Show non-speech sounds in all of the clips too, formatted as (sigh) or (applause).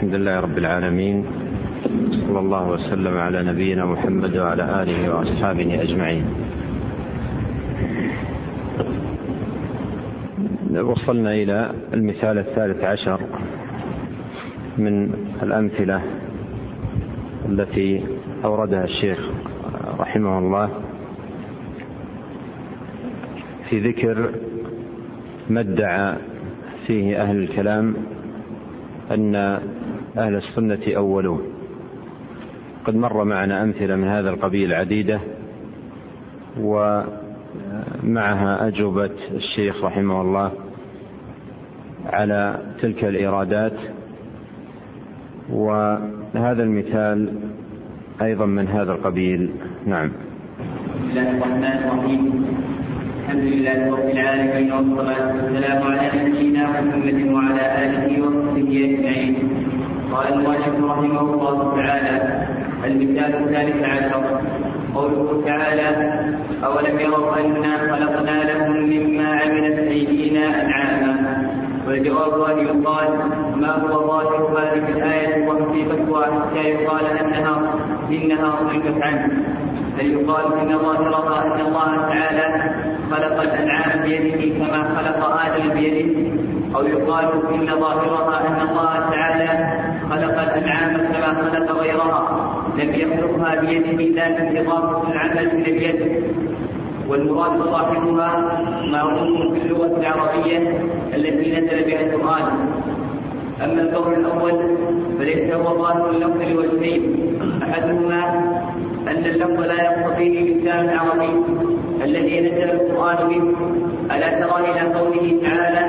الحمد لله رب العالمين صلى الله وسلم على نبينا محمد وعلى آله وأصحابه أجمعين. وصلنا إلى المثال الثالث عشر من الأمثلة التي أوردها الشيخ رحمه الله في ذكر ما ادعى فيه أهل الكلام أن أهل السنة اولون قد مر معنا أمثلة من هذا القبيل عديدة ومعها أجوبة الشيخ رحمه الله على تلك الايرادات وهذا المثال أيضا من هذا القبيل. نعم. بسم الله الرحمن الرحيم. الحمد لله رب العالمين والصلاة والسلام على نبينا محمد وعلى آله وصحبه أجمعين. قال المؤلف رحمه الله تعالى المثال الثالث عشر. قوله تعالى أولم يروا أنا خلقنا لهم مما عملت أيدينا أنعاما؟ والجواب أن يقال ما هو ظاهر هذه الآية وحقيقتها حتى يقال أنها إنها صرفت عنه. بل يقال إن ظاهرها أن الله تعالى خلق الأنعام بيده كما خلق آدم بيده. أو يقال إن ظاهرها أن الله تعالى خلق الأنعام كما خلق غيرها. لم يخلقها بيده لكن إضافة العمل إلى اليد. والمراد صاحبها معروف في اللغة العربية التي نزل بها القرآن. أما القول الأول فليس هو ظاهر اللفظ لوجهين. أحدهما أن اللفظ لا يقتضيه اللسان العربي الذي نزل القرآن به. ألا ترى إلى قوله تعالى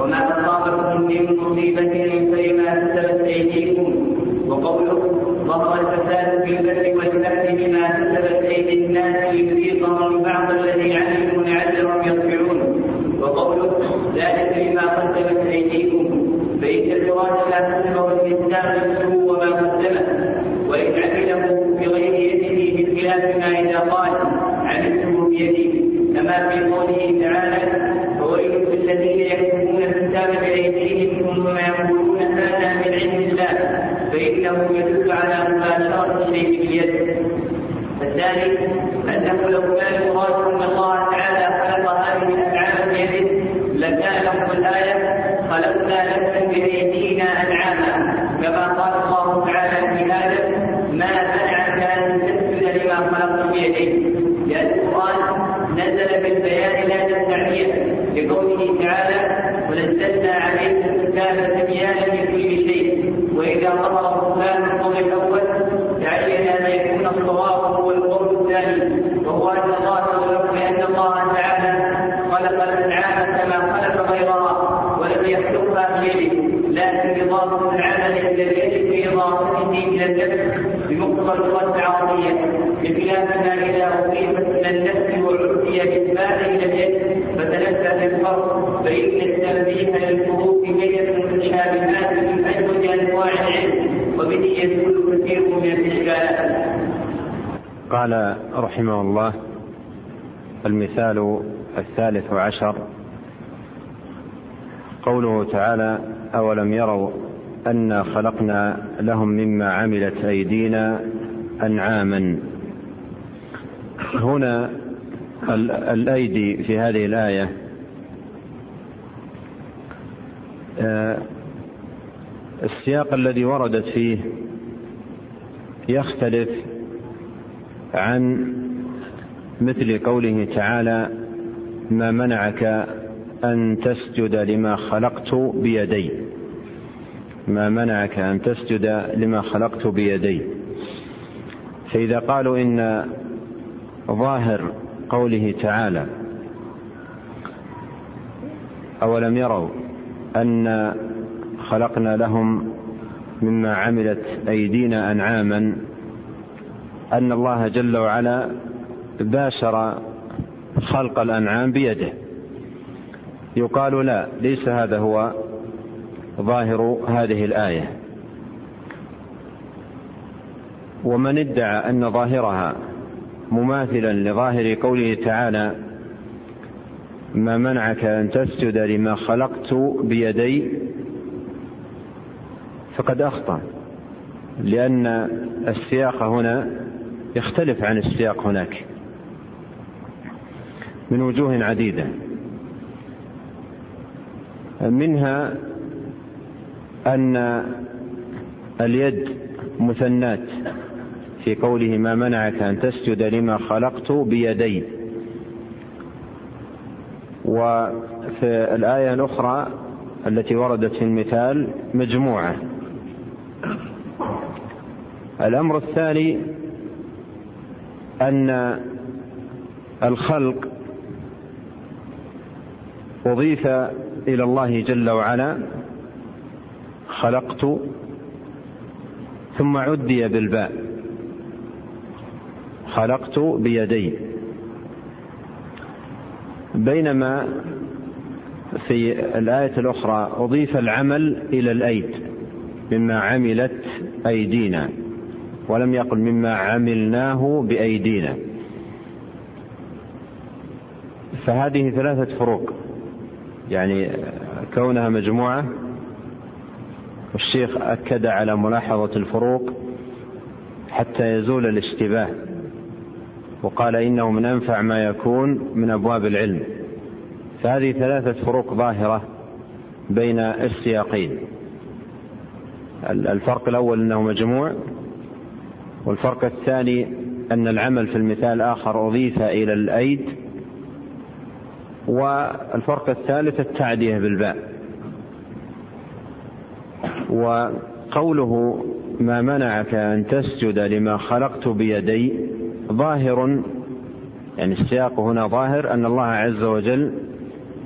وما أصابكم من مصيبة فبما كسبت أيديكم. وقوله ظهر الفساد في البر والبحر بما كسبت أيدي الناس ليذيقهم بعض الذي علموا لعلهم يرجعون. وقوله ذلك بما قدمت أيديكم. فإن الفراش لا تسمع الإنسان نفسه وما قدمه. وإن عمله بغير يده بخلاف ما إذا قال عملته بيدي. كما في قوله تعالى فويل للذين يكتبون الكتاب بأيديهم ثم يقولون هذا من عند الله فإنه يدل على مباشرة الشيء باليد الثاني أنه لو كان المراد أن الله تعالى خلق هذه الأنعام بيده لكان لفظ الآية خلقنا لكم بأيدينا أنعاما كما قال الله تعالى في آدم ما منعك أن تسجد لما خلقت بيديك لأن القرآن نزل بالبيان لا بالتعبير لقوله تعالى ونزلنا عليك الكتاب تبيانا لكل شيء وإذا ظهر بطلان القول الأول تعين أن يكون الصواب هو القول الثاني وهو أن الله يقول لأن الله تعالى خلق الأنعام كما خلق غيرها ولم يخلقها بيده لكن إضافة العمل إلى اليد في إضافته إلى النفس بمقتضى اللغة العربية بخلاف ما إذا أضيفت إلى النفس وعدي بالباء إلى اليد فتنزه الفرق فإن التنبيه للفروق بين المتشابهات من أجود أنواع العلم وبه يدل كثير من الإشكالات. قال رحمه الله المثال الثالث عشر قوله تعالى أولم يروا أنا خلقنا لهم مما عملت أيدينا أنعاما. هنا الأيدي في هذه الآية السياق الذي وردت فيه يختلف عن مثل قوله تعالى ما منعك أن تسجد لما خلقت بيدي. ما منعك أن تسجد لما خلقت بيدي. فإذا قالوا إن ظاهر قوله تعالى أولم يروا أن خلقنا لهم مما عملت أيدينا أنعاما أن الله جل وعلا باشر خلق الأنعام بيده. يقال لا ليس هذا هو ظاهر هذه الآية. ومن ادعى أن ظاهرها مماثلا لظاهر قوله تعالى ما منعك أن تسجد لما خلقت بيدي فقد أخطأ. لأن السياق هنا يختلف عن السياق هناك من وجوه عديدة. منها أن اليد مثنات في قوله ما منعك أن تسجد لما خلقت بيدي. وفي الآية الأخرى التي وردت في المثال مجموعة. الأمر الثاني أن الخلق أضيف إلى الله جل وعلا خلقت ثم عدي بالباء خلقت بيدي بينما في الآية الأخرى أضيف العمل إلى الأيد مما عملت أيدينا. ولم يقل مما عملناه بأيدينا. فهذه ثلاثة فروق يعني كونها مجموعة والشيخ أكد على ملاحظة الفروق حتى يزول الاشتباه وقال إنه من أنفع ما يكون من أبواب العلم. فهذه ثلاثة فروق ظاهرة بين السياقين. الفرق الأول أنه مجموع والفرق الثاني أن العمل في المثال الآخر أضيف إلى الأيد والفرق الثالث التعدية بالباء. وقوله ما منعك أن تسجد لما خلقت بيدي ظاهر يعني السياق هنا ظاهر أن الله عز وجل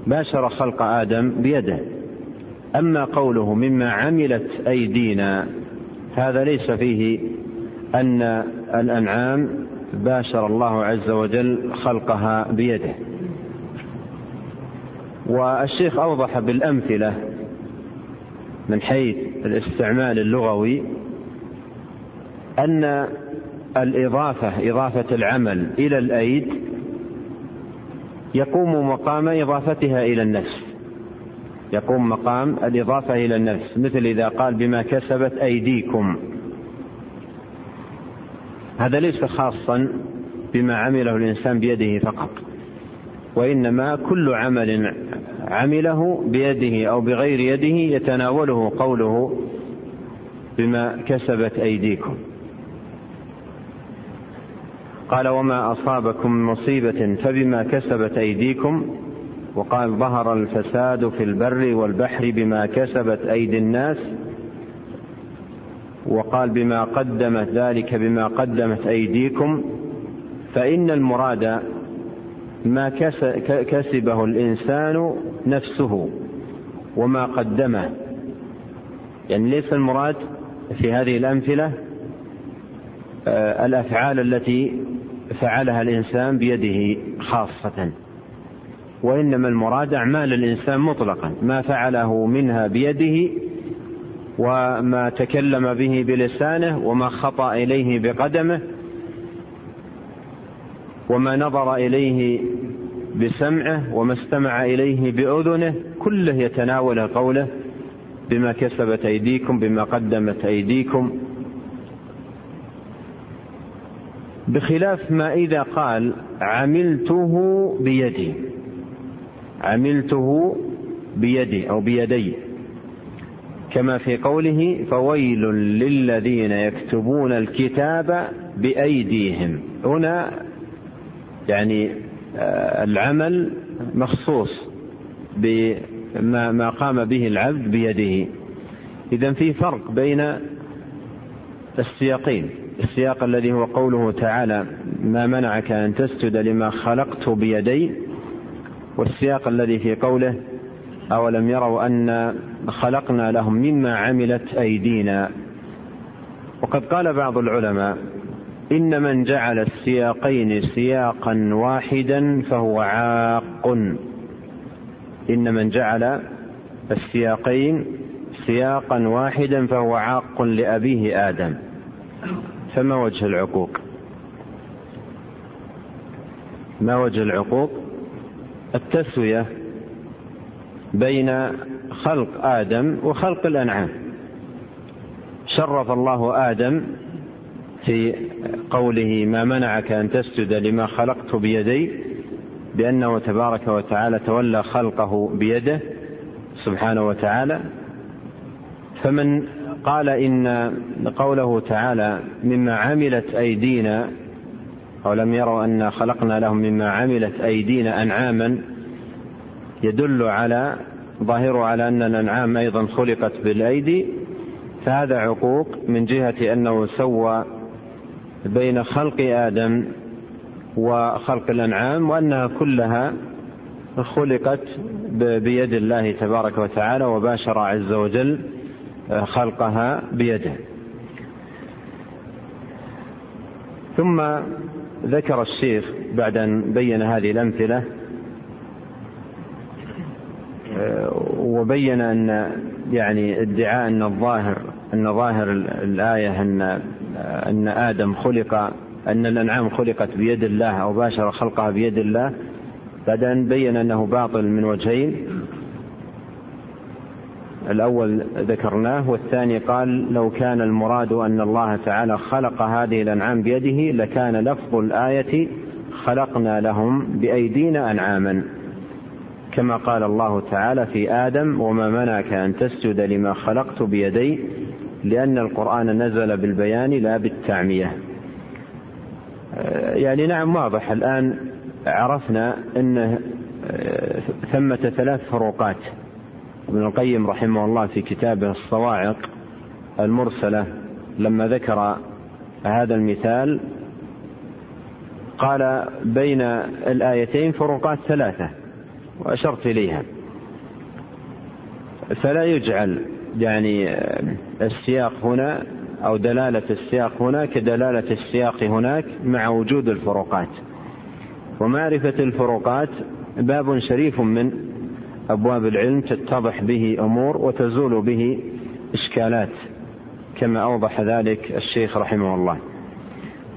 باشر خلق آدم بيده. أما قوله مما عملت أيدينا هذا ليس فيه أن الأنعام باشر الله عز وجل خلقها بيده. والشيخ أوضح بالأمثلة من حيث الاستعمال اللغوي أن الإضافة إضافة العمل إلى الأيد يقوم مقام إضافتها إلى النفس. يقوم مقام الإضافة إلى النفس مثل إذا قال بما كسبت أيديكم. هذا ليس خاصا بما عمله الإنسان بيده فقط وإنما كل عمل عمله بيده أو بغير يده يتناوله قوله بما كسبت أيديكم. قال وما أصابكم من مصيبة فبما كسبت أيديكم. وقال ظهر الفساد في البر والبحر بما كسبت أيدي الناس وقال بما قدمت ذلك بما قدمت أيديكم فإن المراد ما كسبه الإنسان نفسه وما قدمه. يعني ليس المراد في هذه الأمثلة آه، الأفعال التي فعلها الإنسان بيده خاصة وإنما المراد أعمال الإنسان مطلقا ما فعله منها بيده وما تكلم به بلسانه وما خطأ إليه بقدمه وما نظر إليه بسمعه وما استمع إليه بأذنه كله يتناول قوله بما كسبت أيديكم بما قدمت أيديكم. بخلاف ما إذا قال عملته بيدي عملته بيدي أو بيدي. كما في قوله فويل للذين يكتبون الكتاب بأيديهم. هنا يعني آه، العمل مخصوص بما ما قام به العبد بيده. إذا في فرق بين السياقين. السياق الذي هو قوله تعالى ما منعك أن تسجد لما خلقت بيدي والسياق الذي في قوله أولم يروا أن خلقنا لهم مما عملت أيدينا. وقد قال بعض العلماء إن من جعل السياقين سياقا واحدا فهو عاق. إن من جعل السياقين سياقا واحدا فهو عاق لأبيه آدم. فما وجه العقوق؟ ما وجه العقوق؟ التسوية. بين خلق آدم وخلق الأنعام. شرف الله آدم في قوله ما منعك أن تسجد لما خلقت بيدي بأنه تبارك وتعالى تولى خلقه بيده سبحانه وتعالى. فمن قال إن قوله تعالى مما عملت أيدينا أو لم يروا أن خلقنا لهم مما عملت أيدينا أنعاما يدل على ظاهره على أن الأنعام أيضا خلقت بالأيدي فهذا عقوق من جهة أنه سوى بين خلق آدم وخلق الأنعام وأنها كلها خلقت بيد الله تبارك وتعالى وباشر عز وجل خلقها بيده. ثم ذكر الشيخ بعد أن بين هذه الأمثلة وبين أن يعني ادعاء أن الظاهر أن ظاهر الآية أن أن آدم خلق أن الأنعام خلقت بيد الله أو باشر خلقها بيد الله بعد أن بين أنه باطل من وجهين. الأول ذكرناه والثاني قال لو كان المراد أن الله تعالى خلق هذه الأنعام بيده لكان لفظ الآية خلقنا لهم بأيدينا أنعاما. كما قال الله تعالى في آدم وما منعك أن تسجد لما خلقت بيدي لأن القرآن نزل بالبيان لا بالتعمية. يعني نعم واضح. الآن عرفنا أن ثمة ثلاث فروقات. ابن القيم رحمه الله في كتابه الصواعق المرسلة لما ذكر هذا المثال قال بين الآيتين فروقات ثلاثة. وأشرت إليها. فلا يجعل يعني السياق هنا أو دلالة السياق هنا كدلالة السياق هناك مع وجود الفروقات. ومعرفة الفروقات باب شريف من أبواب العلم تتضح به أمور وتزول به إشكالات كما أوضح ذلك الشيخ رحمه الله.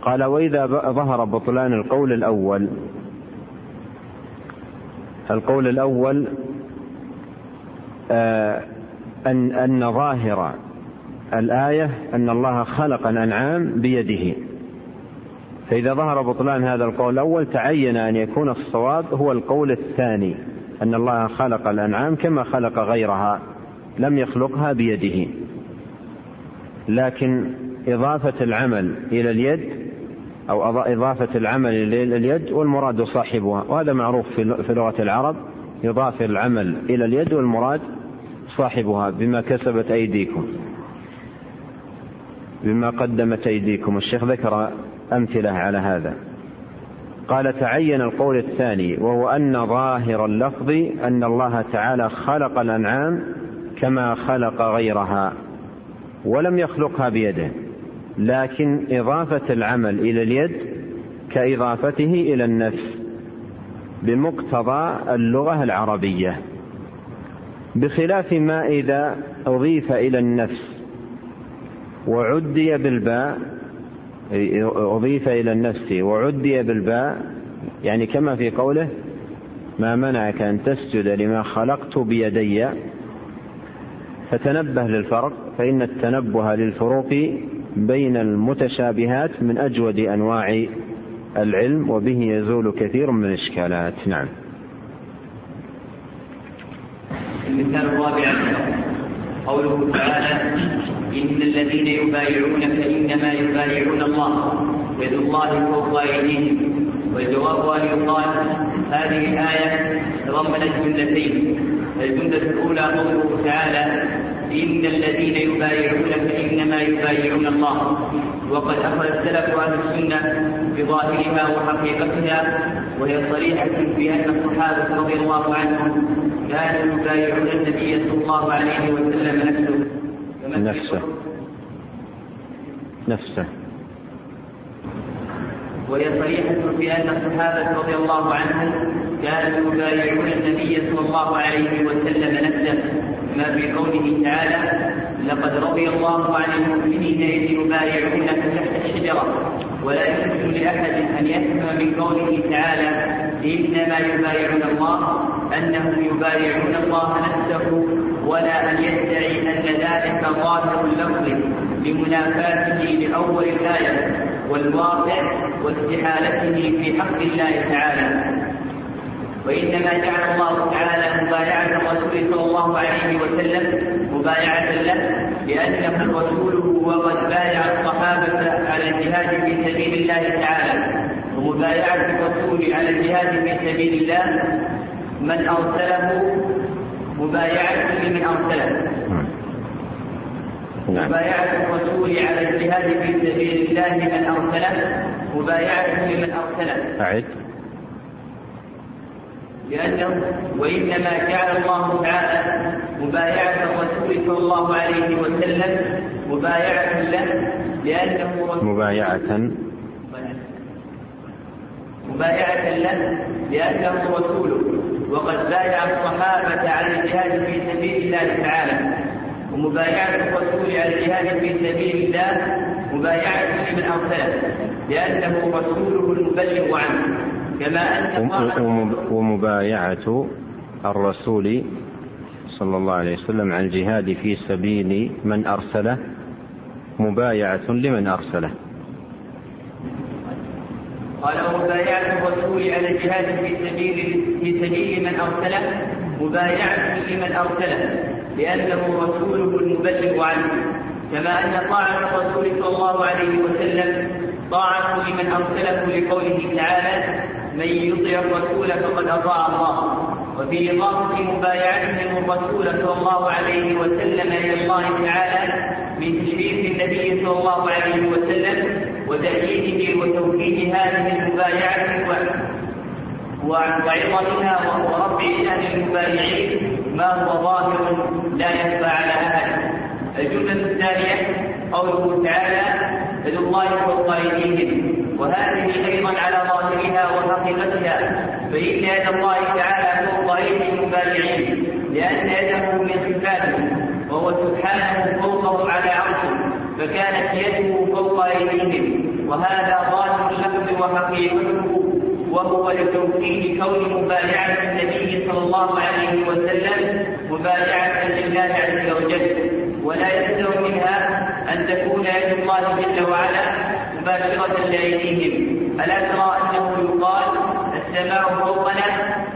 قال وإذا ظهر بطلان القول الأول القول الأول آه، أن أن ظاهر الآية أن الله خلق الأنعام بيده. فإذا ظهر بطلان هذا القول الأول تعين أن يكون الصواب هو القول الثاني أن الله خلق الأنعام كما خلق غيرها لم يخلقها بيده. لكن إضافة العمل إلى اليد أو إضافة العمل إلى اليد والمراد صاحبها. وهذا معروف في لغة العرب يضاف العمل إلى اليد والمراد صاحبها بما كسبت أيديكم. بما قدمت أيديكم. الشيخ ذكر أمثلة على هذا. قال تعين القول الثاني وهو أن ظاهر اللفظ أن الله تعالى خلق الأنعام كما خلق غيرها ولم يخلقها بيده. لكن إضافة العمل إلى اليد كإضافته إلى النفس بمقتضى اللغة العربية. بخلاف ما إذا أضيف إلى النفس وعدي بالباء أضيف إلى النفس وعدي بالباء يعني كما في قوله ما منعك أن تسجد لما خلقت بيدي؟ فتنبه للفرق فإن التنبه للفروق بين المتشابهات من أجود أنواع العلم وبه يزول كثير من الإشكالات. نعم. المثال الرابع. قوله تعالى إن الذين يبايعونك إنما يبايعون الله يد الله فوق أيديهم والجواب أن يقال هذه الآية تضمنت جملتين. الجملة الأولى قوله تعالى إن الذين يبايعونك إنما يبايعون الله. وقد أخذ السلف أهل السنة بظاهرها وحقيقتها وهي صريحة في أن الصحابة رضي الله عنهم كانوا يبايعون النبي صلى الله عليه وسلم نفسه. نفسه. نفسه. وهي صريحة في أن الصحابة رضي الله عنهم كانوا يبايعون النبي صلى الله عليه وسلم نفسه. ما في قوله تعالى لقد رضي الله عن المؤمنين إذ يبايعونك تحت الشجرة. ولا يحل لأحد أن يفهم من قوله تعالى إنما يبايعون الله أنهم يبايعون الله نفسه ولا أن يدعي أن ذلك ظاهر اللفظ لمنافاته لأول الآية والواقع واستحالته في حق الله تعالى. وإنما جعل الله تعالى مبايعة الرسول صلى الله عليه وسلم مبايعة له لأنه رسوله وقد بايع الصحابة على الجهاد في سبيل الله تعالى. ومبايعة الرسول على الجهاد في سبيل الله من أرسله مبايعة لمن أرسله. نعم. مبايعة الرسول على الجهاد في سبيل الله من أرسله مبايعة لمن أرسله. أعد. لأنه وإنما جعل الله تعالى مبايعة الرسول صلى الله عليه وسلم مبايعة له لأنه مبايعة. مبايعة له لأنه رسوله وقد بايع الصحابة على الجهاد في سبيل الله تعالى. ومبايعة الرسول على الجهاد في سبيل الله مبايعة لمن أرسله لأنه رسوله المبلغ عنه. كما أن ومبايعة الرسول صلى الله عليه وسلم عن الجهاد في سبيل من أرسله مبايعة لمن أرسله. قال ومبايعة الرسول على الجهاد في سبيل في سبيل من أرسله مبايعة لمن أرسله لأنه رسوله المبلغ عنه. كما أن طاعة الرسول صلى الله عليه وسلم طاعة لمن أرسله لقوله تعالى من يطع الرسول فقد أطاع الله. وفي إضافة مبايعتهم الرسول صلى الله عليه وسلم إلى الله تعالى من تشريف النبي صلى الله عليه وسلم وتأييده وتوكيد هذه المبايعة وعظمها ورفع شأن المبايعين ما هو ظاهر لا يخفى على أحد. الجملة الثانية قوله تعالى يد الله فوق أيديهم وهذه أيضا على ظاهرها وحقيقتها فإن يد الله تعالى فوق أيدي المبايعين لأن يده من صفاته وهو سبحانه فوقهم على عرشه. فكانت يده فوق أيديهم. وهذا ظاهر اللفظ وحقيقته وهو لتوكيد كون مبايعة النبي صلى الله عليه وسلم مبايعة لله عز وجل. ولا يلزم منها أن تكون يد الله جل وعلا مباشرة لأيديهم ألا ترى أنه يقال السماء فوقنا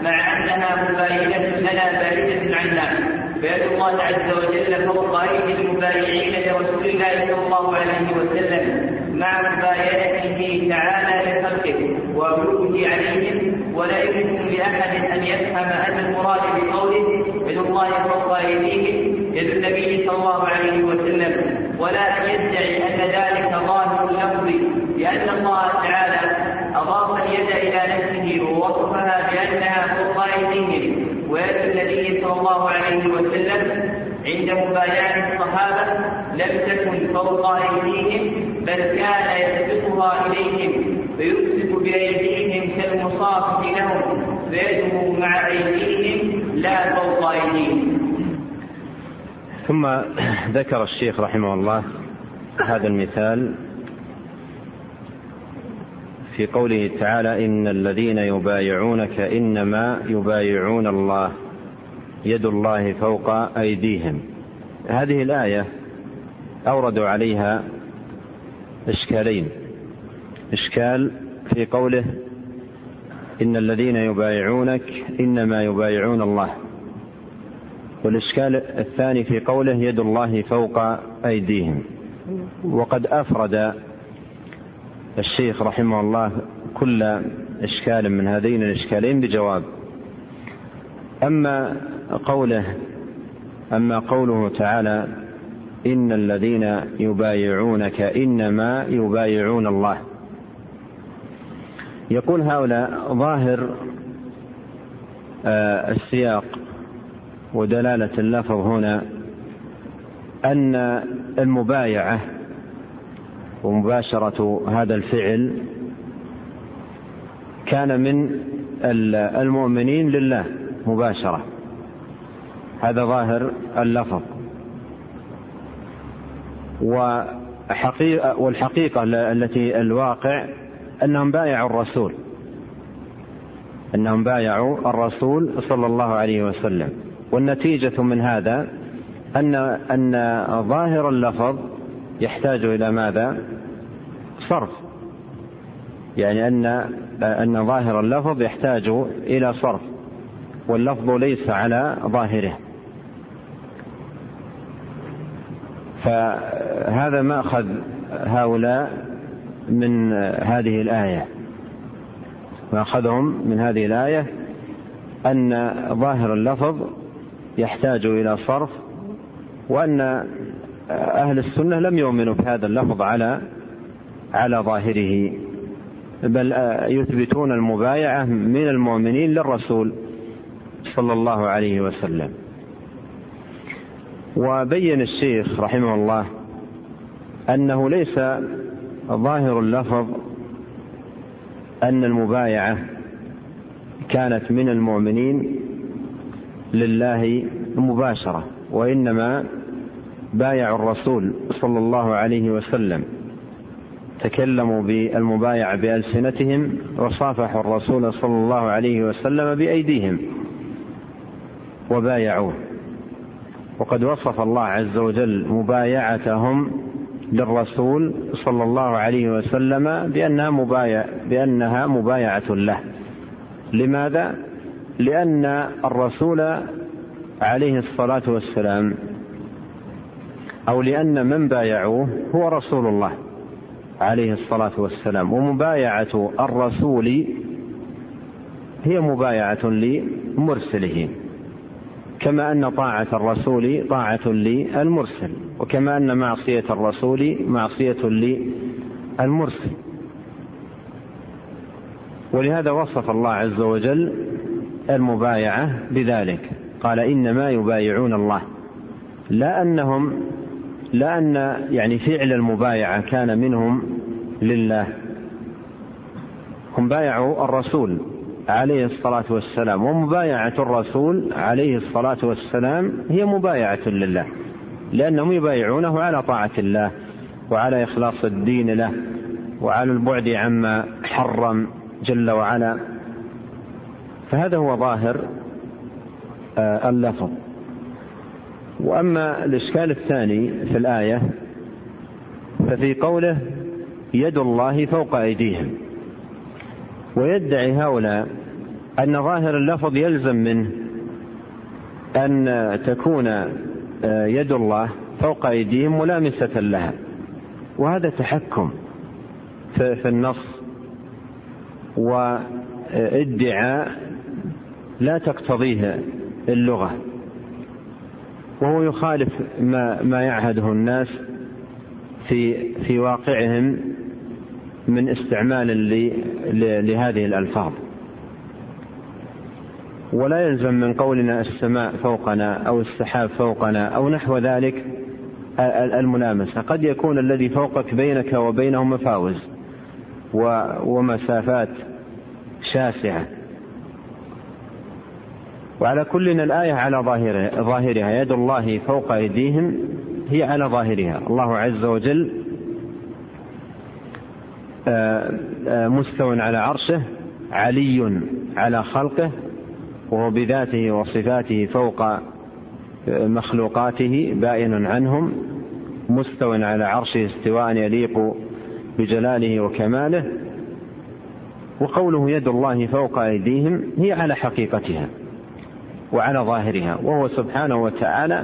مع أنها مباينة لنا باردة عنا. فيد الله عز وجل فوق أيدي المبايعين لرسول الله صلى الله عليه وسلم مع مباينته تعالى لخلقه وعلوه عليهم. ولا يمكن لأحد أن يفهم أن المراد بقوله يد الله فوق أيديهم يد النبي صلى الله عليه وسلم. ولا أن يدعي أن ذلك ظاهر اللفظ لأن الله تعالى أضاف اليد إلى نفسه ووصفها بأنها فوق أيديهم ويد النبي صلى الله عليه وسلم عند مبايعة الصحابة لم تكن فوق أيديهم بل كان يسبقها إليهم فيمسك بأيديهم كالمصافح لهم فيده مع أيديهم لا فوق أيديهم ثم ذكر الشيخ رحمه الله هذا المثال في قوله تعالى إن الذين يبايعونك إنما يبايعون الله يد الله فوق أيديهم. هذه الآية اوردوا عليها إشكالين. إشكال في قوله إن الذين يبايعونك إنما يبايعون الله. والإشكال الثاني في قوله يد الله فوق أيديهم. وقد أفرد الشيخ رحمه الله كل إشكال من هذين الإشكالين بجواب. أما قوله أما قوله تعالى إن الذين يبايعونك إنما يبايعون الله. يقول هؤلاء ظاهر آه، السياق ودلالة اللفظ هنا أن المبايعة ومباشرة هذا الفعل كان من المؤمنين لله مباشرة. هذا ظاهر اللفظ. والحقيقة التي الواقع أنهم بايعوا الرسول. أنهم بايعوا الرسول صلى الله عليه وسلم. والنتيجة من هذا أن أن ظاهر اللفظ يحتاج إلى ماذا؟ صرف. يعني أن أن ظاهر اللفظ يحتاج إلى صرف واللفظ ليس على ظاهره. فهذا مأخذ هؤلاء من هذه الآية. مأخذهم من هذه الآية أن ظاهر اللفظ يحتاج إلى صرف وأن أهل السنة لم يؤمنوا بهذا اللفظ على على ظاهره بل يثبتون المبايعة من المؤمنين للرسول صلى الله عليه وسلم. وبين الشيخ رحمه الله أنه ليس ظاهر اللفظ أن المبايعة كانت من المؤمنين لله مباشرة وإنما بايعوا الرسول صلى الله عليه وسلم. تكلموا بالمبايعة بألسنتهم وصافحوا الرسول صلى الله عليه وسلم بأيديهم وبايعوه. وقد وصف الله عز وجل مبايعتهم للرسول صلى الله عليه وسلم بأنها مبايع بأنها مبايعة له. لماذا؟ لأن الرسول عليه الصلاة والسلام أو لأن من بايعوه هو رسول الله عليه الصلاة والسلام ومبايعة الرسول هي مبايعة لمرسله كما أن طاعة الرسول طاعة للمرسل وكما أن معصية الرسول معصية للمرسل. ولهذا وصف الله عز وجل المبايعة بذلك. قال إنما يبايعون الله. لا أنهم لا أن يعني فعل المبايعة كان منهم لله. هم بايعوا الرسول عليه الصلاة والسلام ومبايعة الرسول عليه الصلاة والسلام هي مبايعة لله لأنهم يبايعونه على طاعة الله وعلى إخلاص الدين له وعلى البعد عما حرم جل وعلا. فهذا هو ظاهر آه، اللفظ. وأما الإشكال الثاني في الآية ففي قوله يد الله فوق أيديهم. ويدعي هؤلاء أن ظاهر اللفظ يلزم منه أن تكون آه، يد الله فوق أيديهم ملامسة لها. وهذا تحكم في النص وإدعاء لا تقتضيه اللغة. وهو يخالف ما ما يعهده الناس في في واقعهم من استعمال لهذه الألفاظ. ولا يلزم من قولنا السماء فوقنا أو السحاب فوقنا أو نحو ذلك الملامسة. قد يكون الذي فوقك بينك وبينه مفاوز ومسافات شاسعة. وعلى كل الآية على ظاهرها, ظاهرها. يد الله فوق أيديهم هي على ظاهرها. الله عز وجل آه، آه، مستو على عرشه علي على خلقه وهو بذاته وصفاته فوق آه، مخلوقاته بائن عنهم مستو على عرشه استواء يليق بجلاله وكماله. وقوله يد الله فوق أيديهم هي على حقيقتها. وعلى ظاهرها وهو سبحانه وتعالى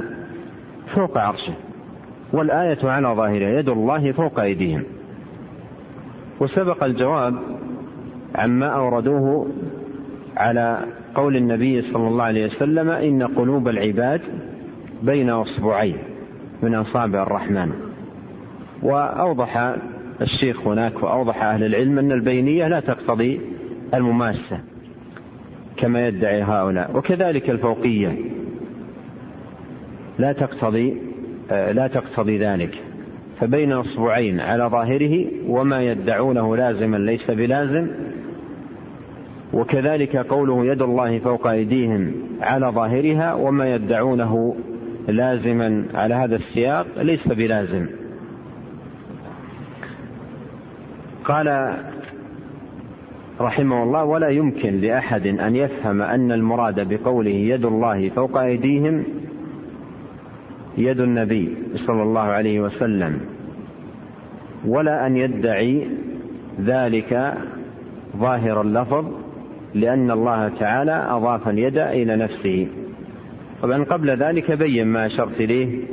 فوق عرشه. والآية على ظاهرها يد الله فوق أيديهم. وسبق الجواب عما أوردوه على قول النبي صلى الله عليه وسلم إن قلوب العباد بين أصبعين من أصابع الرحمن. وأوضح الشيخ هناك وأوضح أهل العلم أن البينية لا تقتضي المماسة. كما يدعي هؤلاء. وكذلك الفوقية. لا تقتضي لا تقتضي ذلك. فبين أصبعين على ظاهره وما يدعونه لازما ليس بلازم. وكذلك قوله يد الله فوق أيديهم على ظاهرها وما يدعونه لازما على هذا السياق ليس بلازم. قال رحمه الله ولا يمكن لأحد أن يفهم أن المراد بقوله يد الله فوق أيديهم يد النبي صلى الله عليه وسلم ولا أن يدعي ذلك ظاهر اللفظ لأن الله تعالى أضاف اليد إلى نفسه. طبعا قبل ذلك بين ما أشرت إليه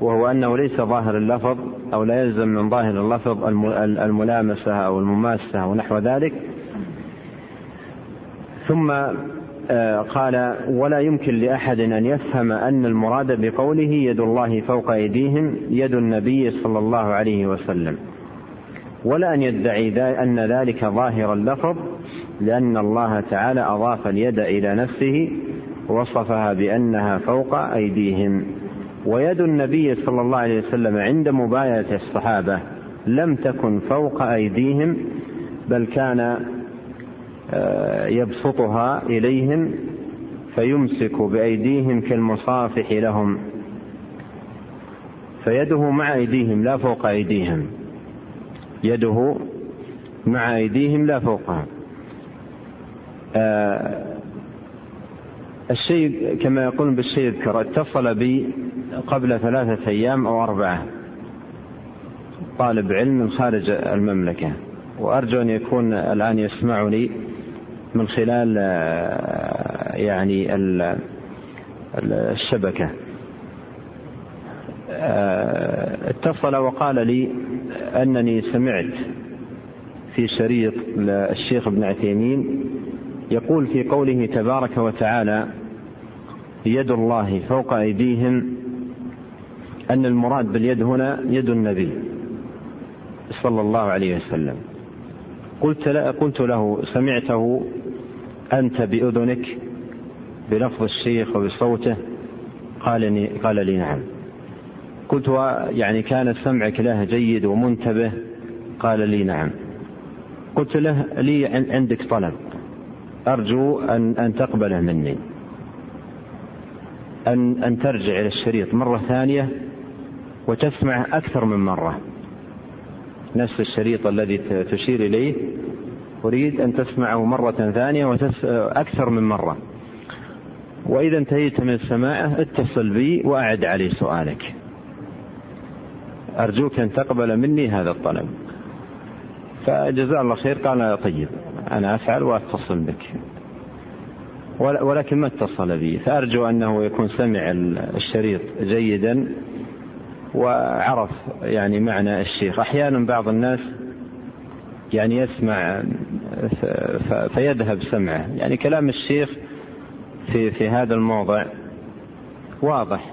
وهو أنه ليس ظاهر اللفظ أو لا يلزم من ظاهر اللفظ الملامسة أو المماسة ونحو ذلك. ثم آه، قال ولا يمكن لأحد أن يفهم أن المراد بقوله يد الله فوق أيديهم يد النبي صلى الله عليه وسلم. ولا أن يدعي أن ذلك ظاهر اللفظ لأن الله تعالى أضاف اليد إلى نفسه وصفها بأنها فوق أيديهم. ويد النبي صلى الله عليه وسلم عند مبايعة الصحابة لم تكن فوق أيديهم بل كان يبسطها إليهم فيمسك بأيديهم كالمصافح لهم. فيده مع أيديهم لا فوق أيديهم. يده مع أيديهم لا فوقها. آه، الشيء كما يقول بالشيء يذكر اتصل بي قبل ثلاثة أيام أو أربعة. طالب علم من خارج المملكة. وأرجو أن يكون الآن يسمعني. من خلال آه، يعني الشبكة. آه، اتصل وقال لي أنني سمعت في شريط الشيخ ابن عثيمين يقول في قوله تبارك وتعالى يد الله فوق أيديهم أن المراد باليد هنا يد النبي صلى الله عليه وسلم. قلت قلت له سمعته أنت بأذنك بلفظ الشيخ وبصوته قال لي قال لي نعم. قلت يعني كان سمعك له جيد ومنتبه قال لي نعم. قلت له لي عندك طلب. أرجو أن أن تقبله مني. أن أن ترجع إلى الشريط مرة ثانية وتسمع أكثر من مرة. نفس الشريط الذي تشير إليه أريد أن تسمعه مرة ثانية وأكثر من مرة. وإذا انتهيت من سماعه اتصل بي وأعد علي سؤالك. أرجوك أن تقبل مني هذا الطلب. فجزاه الله خير قال طيب أنا أفعل وأتصل بك. ولكن ما اتصل بي؟ فأرجو أنه يكون سمع الشريط جيدا. وعرف يعني معنى الشيخ. أحيانا بعض الناس يعني يسمع فيذهب سمعه. يعني كلام الشيخ في في هذا الموضع واضح.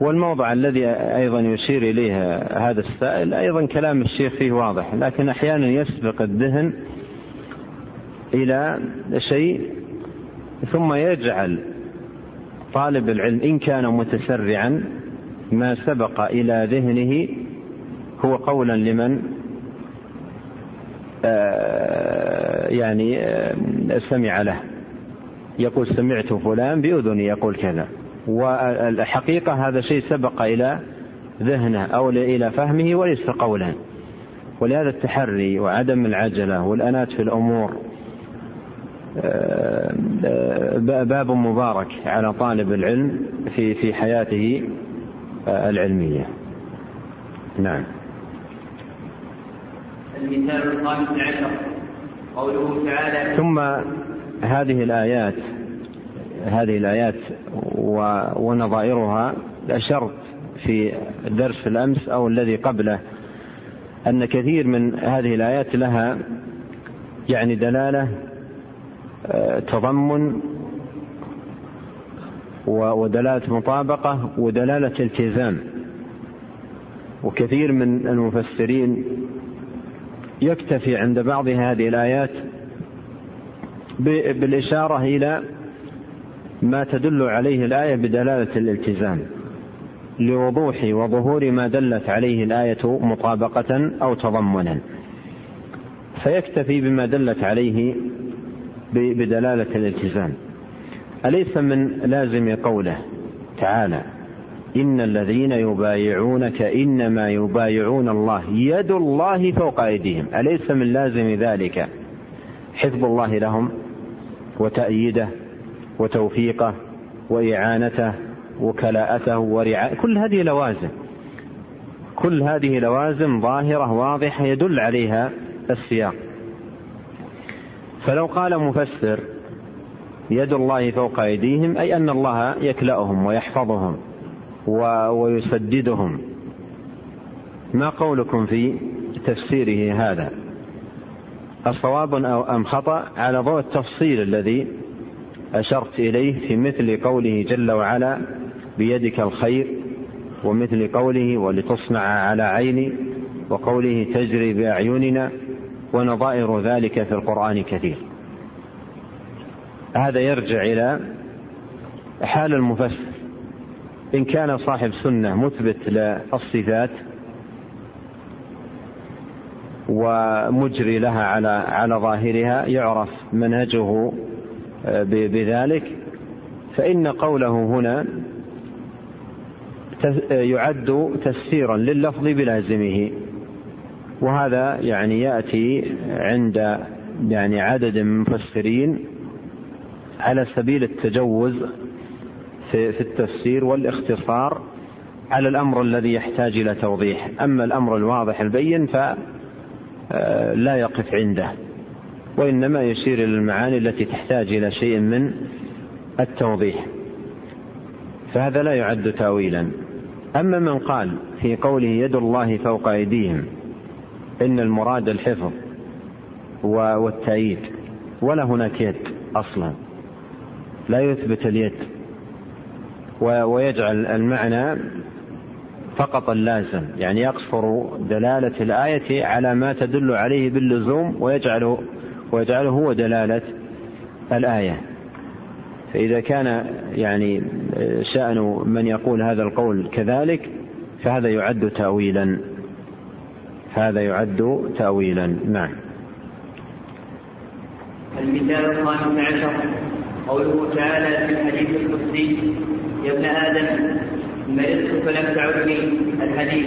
والموضع الذي أيضا يشير إليه هذا السائل أيضا كلام الشيخ فيه واضح. لكن أحيانا يسبق الذهن إلى شيء ثم يجعل طالب العلم إن كان متسرعا ما سبق إلى ذهنه هو قولا لمن يعني آه، سمع له. يقول سمعت فلان بأذني يقول كذا. والحقيقة هذا شيء سبق إلى ذهنه أو إلى فهمه وليس قولا. ولهذا التحري وعدم العجلة والأنات في الأمور آه، باب مبارك على طالب العلم في في حياته العلمية. نعم. المثال الخامس عشر قوله تعالى ثم هذه الآيات هذه الآيات ونظائرها أشرت في درس الأمس أو الذي قبله أن كثير من هذه الآيات لها يعني دلالة آه، تضمن ودلالة مطابقة ودلالة التزام. وكثير من المفسرين يكتفي عند بعض هذه الآيات بالإشارة إلى ما تدل عليه الآية بدلالة الالتزام لوضوح وظهور ما دلت عليه الآية مطابقة أو تضمنا. فيكتفي بما دلت عليه بدلالة الالتزام. أليس من لازم قوله تعالى إن الذين يبايعونك إنما يبايعون الله يد الله فوق أيديهم. أليس من لازم ذلك؟ حفظ الله لهم وتأييده كل هذه لوازم ظاهرة واضحة يدل عليها السياق. فلو قال مفسر يد الله فوق أيديهم أي أن الله يكلأهم ويحفظهم. ويسددهم. ما قولكم في تفسيره هذا؟ الصواب أو أم خطأ؟ على ضوء التفصيل الذي أشرت إليه في مثل قوله جل وعلا بيدك الخير ومثل قوله ولتصنع على عيني وقوله تجري بأعيننا ونظائر ذلك في القرآن كثير. هذا يرجع إلى حال المفسر. إن كان صاحب سنة مثبت للصفات ومجري لها على على ظاهرها يعرف منهجه آه، بذلك فإن قوله هنا يعد تفسيرا لللفظ بلازمه. وهذا يعني يأتي عند يعني عدد من المفسرين على سبيل التجوز في التفسير والاختصار على الأمر الذي يحتاج إلى توضيح. أما الأمر الواضح البين ف آه، يقف عنده وإنما يشير إلى المعاني التي تحتاج إلى شيء من التوضيح. فهذا لا يعد تاويلا. أما من قال في قوله يد الله فوق أيديهم إن المراد الحفظ والتأييد ولا هناك يد أصلا. لا يثبت اليد. ويجعل المعنى فقط اللازم يعني يقصر دلالة الآية على ما تدل عليه باللزوم ويجعله ويجعله هو دلالة الآية. فإذا كان يعني شأن من يقول هذا القول كذلك فهذا يعد تأويلا. هذا يعد تأويلا. نعم. المثال الخامس عشر قوله تعالى في الحديث القدسي يا ابن آدم مرضت فلم تعدني الحديث.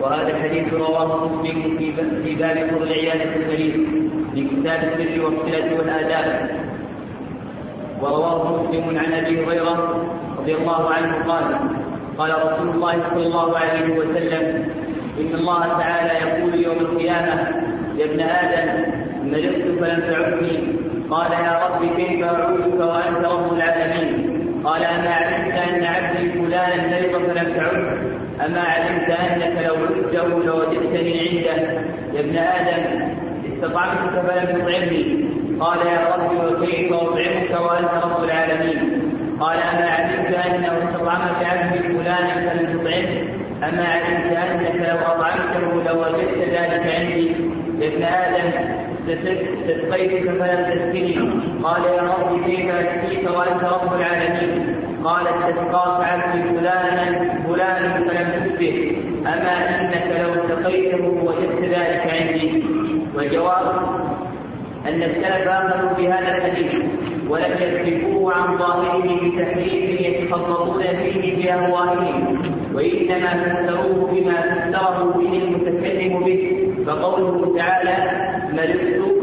وهذا الحديث رواه مسلم في باب فضل عيادة المريض في كتاب السر والصلة والآداب. ورواه مسلم عن أبي هريرة رضي الله عنه قال قال رسول الله صلى الله عليه وسلم إن الله تعالى يقول يوم القيامة يا ابن آدم مرضت فلم تعدني قال يا رب كيف أعودك وأنت رب العالمين؟ قال أما علمت أن عبدي فلانا مرض فلم تعد أما علمت أنك لو عدته لوجدتني عنده. يا ابن آدم استطعمتك فلم تطعمني. قال يا رب وكيف أطعمك وأنت رب العالمين. قال أما علمت أنه استطعمك عبدي فلانا فلم تطعمه أما علمت أنك لو أطعمته لوجدت ذلك عندي. يا ابن آدم تسقيتك فلم تسقني قال يا رب كيف اسقيك وأنت رب العالمين؟ قال استسقاك عبدي فلانا فلانا فلم تسقه. أما إنك لو سقيته وجدت ذلك عندي. والجواب أن السلف اخذوا بهذا الحديث ولم يصرفوه عن ظاهره بتحريف يتخططون فيه بأهوائهم. وإنما فسروه بما فسره به المتكلم به فقوله تعالى ملكت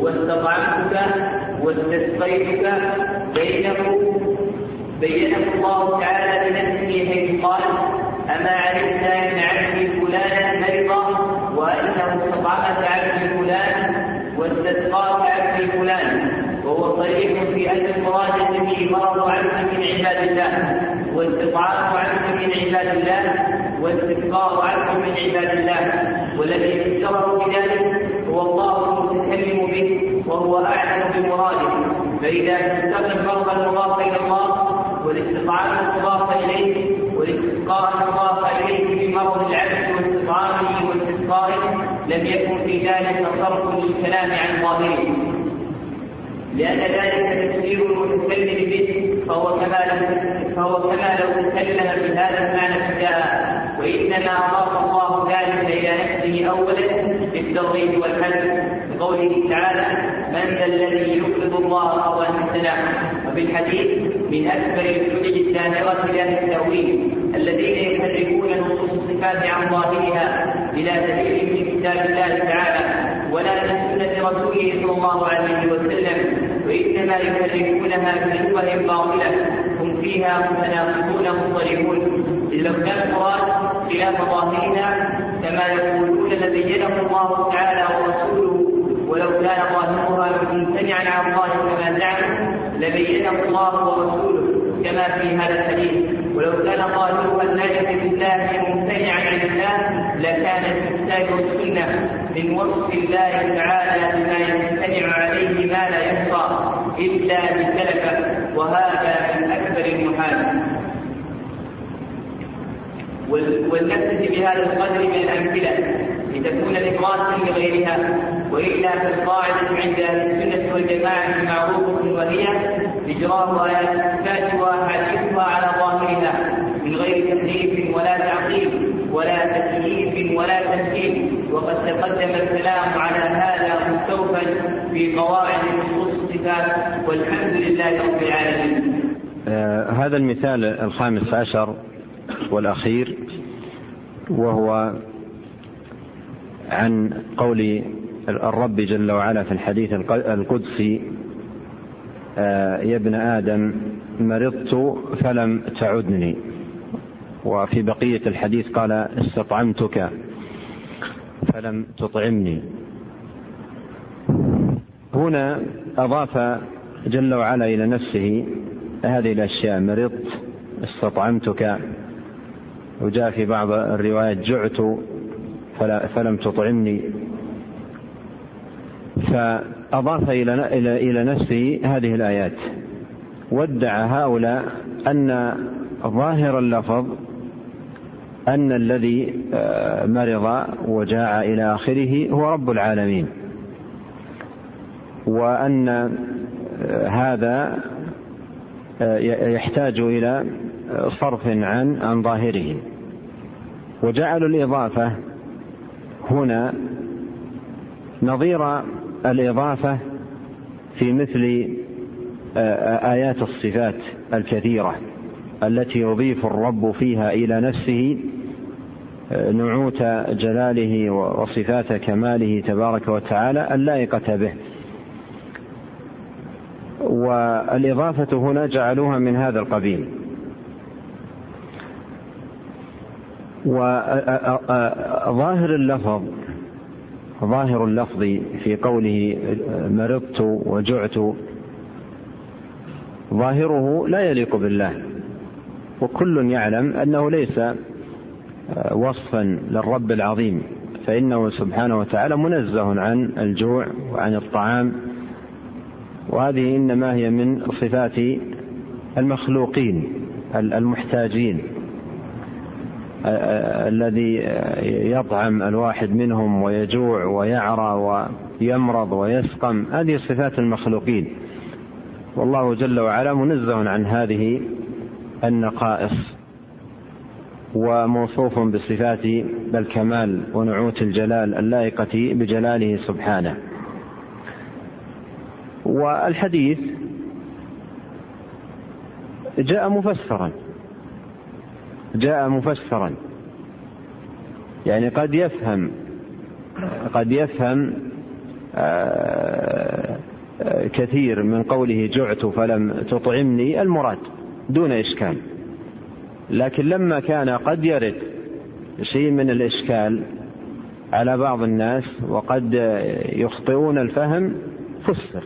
واستطعمتك واستسقيتك بينه بينه الله تعالى بنفسه حيث قال أما علمت أن عبدي فلانا مرض وأنه استطعمك عبدي فلان واستسقاك عبدي فلان. وهو صريح في أن المراد به مرض عبد من عباد الله واستطعام عبد من عباد الله واستسقاء عبد من عباد الله. والذي فسره بذلك هو الله به وهو أعلم بمراده. فإذا تستقي الفرض المضاف إلى الله والاستطعام المضاف إليه والاستسقاء المضاف إليه بمرض العبد واستطعامه واستسقائه لم يكن في ذلك صرف للكلام عن ظاهره لأن ذلك تفسير المتكلم به فهو كما لو فهو كما لو تكلم بهذا المعنى ابتداء. وإنما أضاف الله ذلك إلى نفسه أولا بالترغيب والحذف بقوله تعالى من ذا الذي يقرض الله قرضا حسنا. وفي الحديث من أكبر الحجج الدامرة لأهل التأويل الذين يحرفون نصوص الصفات عن ظاهرها بلا دليل من كتاب الله تعالى ولا من سنة رسوله صلى الله عليه وسلم وإنما يحرفونها بشبه باطلة. هم فيها متناقضون مضطربون. إذ لو كان المراد خلاف ظاهرها كما يقولون لبينه الله تعالى ورسوله ولو كان ظاهرها ممتنعا عن الله كما زعموا لبينه الله ورسوله كما في هذا الحديث. ولو كان ظاهرها الناجح بالله ممتنعا عن الله لكان الكتاب والسنة من وصف الله تعالى بما يمتنع عليه ما لا يحصى إلا بسلفه وهذا من أكبر المحال. ولنكتفي بهذا القدر من الامثله لتكون ذكرات لغيرها وإلا فالقاعدة عند أهل السنة والجماعة معروفه وهي اجراء آيات الصفات واحاديثها على ظاهرها من غير تكليف ولا تعقيب ولا تكييف ولا تمثيل وقد تقدم الكلام على هذا مستوفا في قواعد نصوص الصفات والحمد لله رب العالمين. آه هذا المثال الخامس عشر والأخير وهو عن قول الرب جل وعلا في الحديث القدسي آه، يا ابن آدم مرضت فلم تعدني. وفي بقية الحديث قال استطعمتك فلم تطعمني. هنا أضاف جل وعلا إلى نفسه هذه الأشياء مرضت استطعمتك. وجاء في بعض الروايات جعت فلم تطعمني. فأضاف إلى إلى نفسه هذه الآيات. وادعى هؤلاء أن ظاهر اللفظ أن الذي آه، مرض وجاع إلى آخره هو رب العالمين. وأن آه، هذا آه، يحتاج إلى صرف عن عن ظاهره. وجعلوا الإضافة هنا نظير الإضافة في مثل آيات الصفات الكثيرة التي يضيف الرب فيها إلى نفسه نعوت جلاله وصفات كماله تبارك وتعالى اللائقة به. والإضافة هنا جعلوها من هذا القبيل. وظاهر اللفظ ظاهر اللفظ في قوله مرضت وجعت ظاهره لا يليق بالله. وكل يعلم أنه ليس وصفا للرب العظيم فإنه سبحانه وتعالى منزه عن الجوع وعن الطعام. وهذه إنما هي من صفات المخلوقين المحتاجين. الذي يطعم الواحد منهم ويجوع ويعرى ويمرض ويسقم هذه صفات المخلوقين. والله جل وعلا منزه عن هذه النقائص. وموصوف بصفات الكمال ونعوت الجلال اللائقة بجلاله سبحانه. والحديث جاء مفسرا. جاء مفسرا. يعني قد يفهم قد يفهم آه، آه، كثير من قوله جعت فلم تطعمني المراد دون إشكال. لكن لما كان قد يرد شيء من الإشكال على بعض الناس وقد يخطئون الفهم فسر.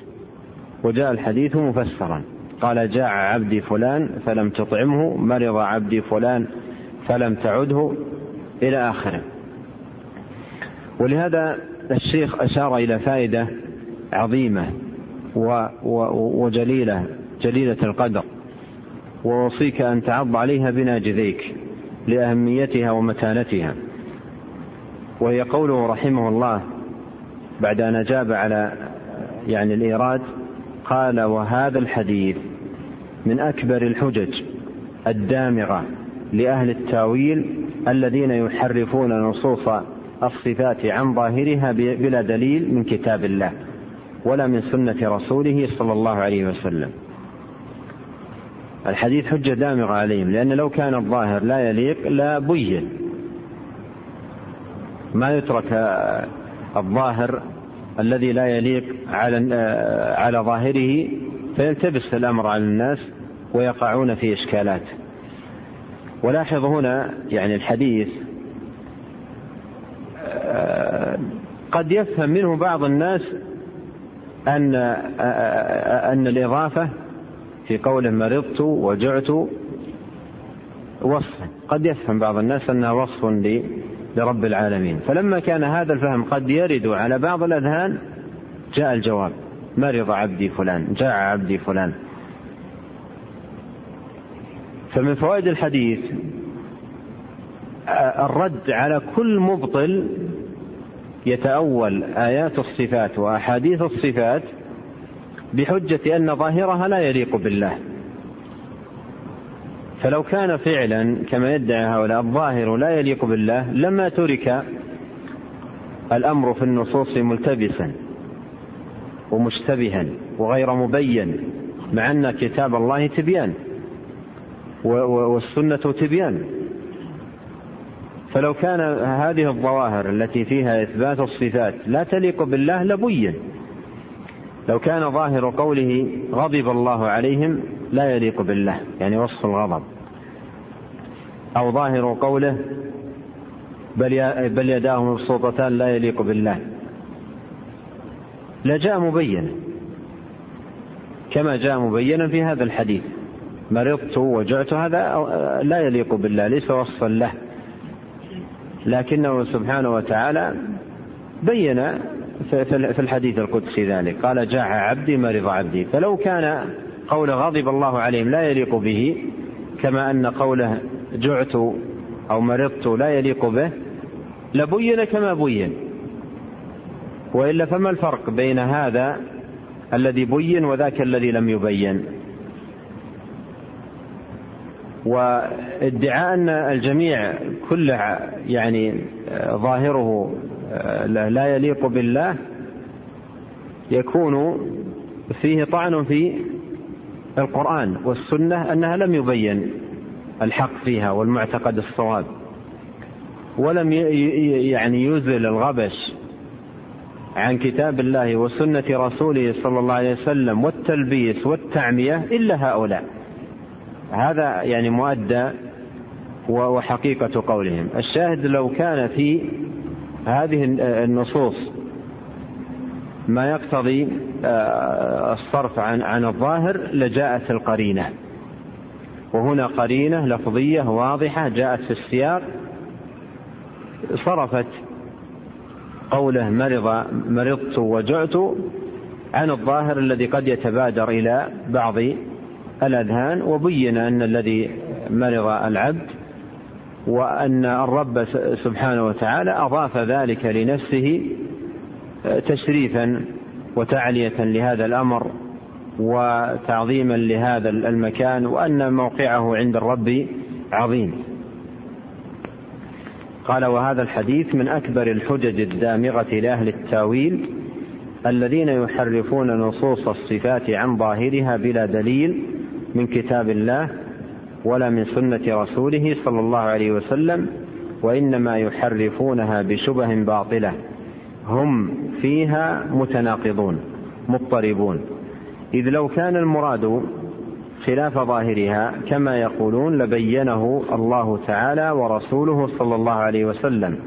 وجاء الحديث مفسرا. قال جاع عبدي فلان فلم تطعمه مرض عبدي فلان فلم تعده إلى آخره. ولهذا الشيخ أشار إلى فائدة عظيمة وجليلة جليلة القدر. ووصيك أن تعض عليها بناجذيك لأهميتها ومتانتها. وهي قوله رحمه الله بعد أن أجاب على يعني الإيراد قال وهذا الحديث من أكبر الحجج الدامغة لأهل التاويل الذين يحرفون نصوص الصفات عن ظاهرها بلا دليل من كتاب الله ولا من سنة رسوله صلى الله عليه وسلم. الحديث حجة دامغة عليهم لأن لو كان الظاهر لا يليق لا بين. ما يترك الظاهر الذي لا يليق على على ظاهره فيلتبس الأمر على الناس ويقعون في إشكالات. ولاحظ هنا يعني الحديث آه، قد يفهم منه بعض الناس أن آه، آه، أن الإضافة في قوله مرضت وجعت وصف. قد يفهم بعض الناس أنها وصف لرب العالمين. فلما كان هذا الفهم قد يرد على بعض الأذهان جاء الجواب. مرض عبدي فلان جاع عبدي فلان. فمن فوائد الحديث الرد على كل مبطل يتأول آيات الصفات وأحاديث الصفات بحجة أن ظاهرها لا يليق بالله. فلو كان فعلا كما يدعي هؤلاء الظاهر لا يليق بالله لما ترك الأمر في النصوص ملتبسا. ومشتبها وغير مبين مع أن كتاب الله تبيان والسنة تبيان. فلو كان هذه الظواهر التي فيها إثبات الصفات لا تليق بالله لبين. لو كان ظاهر قوله غضب الله عليهم لا يليق بالله يعني وصف الغضب. أو ظاهر قوله بل بل يداه مبسوطتان لا يليق بالله. لجاء مبينا. كما جاء مبينا في هذا الحديث. مرضت وجعت هذا لا يليق بالله ليس وصفا له. لكنه سبحانه وتعالى بين في الحديث القدسي ذلك. قال جاع عبدي مرض عبدي. فلو كان قول غضب الله عليهم لا يليق به كما أن قوله جعت أو مرضت لا يليق به لبين كما بين. وإلا فما الفرق بين هذا الذي بين وذاك الذي لم يبين؟ وادعاء أن الجميع كله يعني ظاهره لا يليق بالله يكون فيه طعن في القرآن والسنة أنها لم يبين الحق فيها والمعتقد الصواب ولم يعني يزل الغبش. عن كتاب الله وسنة رسوله صلى الله عليه وسلم والتلبيس والتعمية إلا هؤلاء. هذا يعني مؤدى وحقيقة قولهم. الشاهد لو كان في هذه النصوص ما يقتضي آه، الصرف عن عن الظاهر لجاءت القرينة. وهنا قرينة لفظية واضحة جاءت في السياق صرفت قوله مرض مرضت وجعت عن الظاهر الذي قد يتبادر إلى بعض الأذهان وبين أن الذي مرض العبد وأن الرب سبحانه وتعالى أضاف ذلك لنفسه تشريفا وتعلية لهذا الأمر وتعظيما لهذا المكان وأن موقعه عند الرب عظيم. قال وهذا الحديث من أكبر الحجج الدامغة لأهل التأويل الذين يحرفون نصوص الصفات عن ظاهرها بلا دليل من كتاب الله ولا من سنة رسوله صلى الله عليه وسلم وإنما يحرفونها بشبه باطلة. هم فيها متناقضون مضطربون. إذ لو كان المراد خلاف ظاهرها كما يقولون لبينه الله تعالى ورسوله صلى الله عليه وسلم.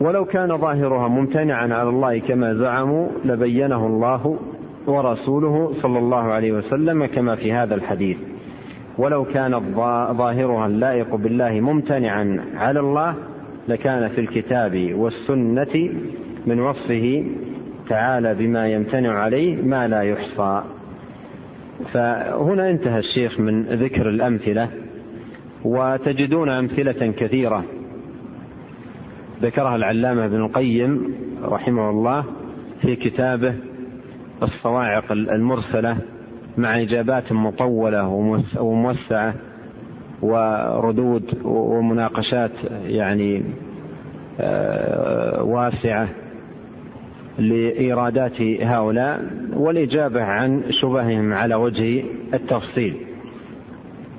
ولو كان ظاهرها ممتنعا على الله كما زعموا لبينه الله ورسوله صلى الله عليه وسلم كما في هذا الحديث. ولو كان ظاهرها اللائق بالله ممتنعا على الله لكان في الكتاب والسنة من وصفه تعالى بما يمتنع عليه ما لا يحصى. فهنا انتهى الشيخ من ذكر الأمثلة وتجدون أمثلة كثيرة ذكرها العلامة ابن القيم رحمه الله في كتابه الصواعق المرسلة مع إجابات مطولة وموسعة وردود ومناقشات يعني آه، واسعة. لإيرادات هؤلاء والإجابة عن شبههم على وجه التفصيل.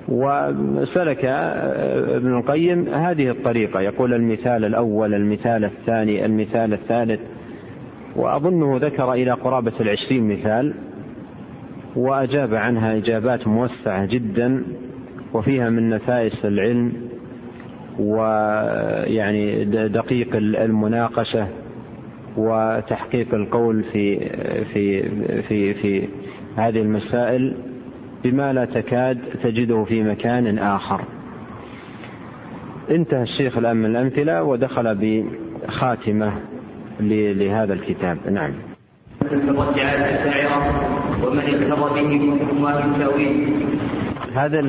وسلك ابن القيم هذه الطريقة يقول المثال الأول المثال الثاني المثال الثالث وأظنه ذكر إلى قرابة العشرين مثال وأجاب عنها إجابات موسعة جدا وفيها من نفائس العلم ويعني دقيق المناقشة وتحقيق القول في في في في هذه المسائل بما لا تكاد تجده في مكان آخر. انتهى الشيخ الآن من الأمثلة ودخل بخاتمة لهذا الكتاب. نعم. هذا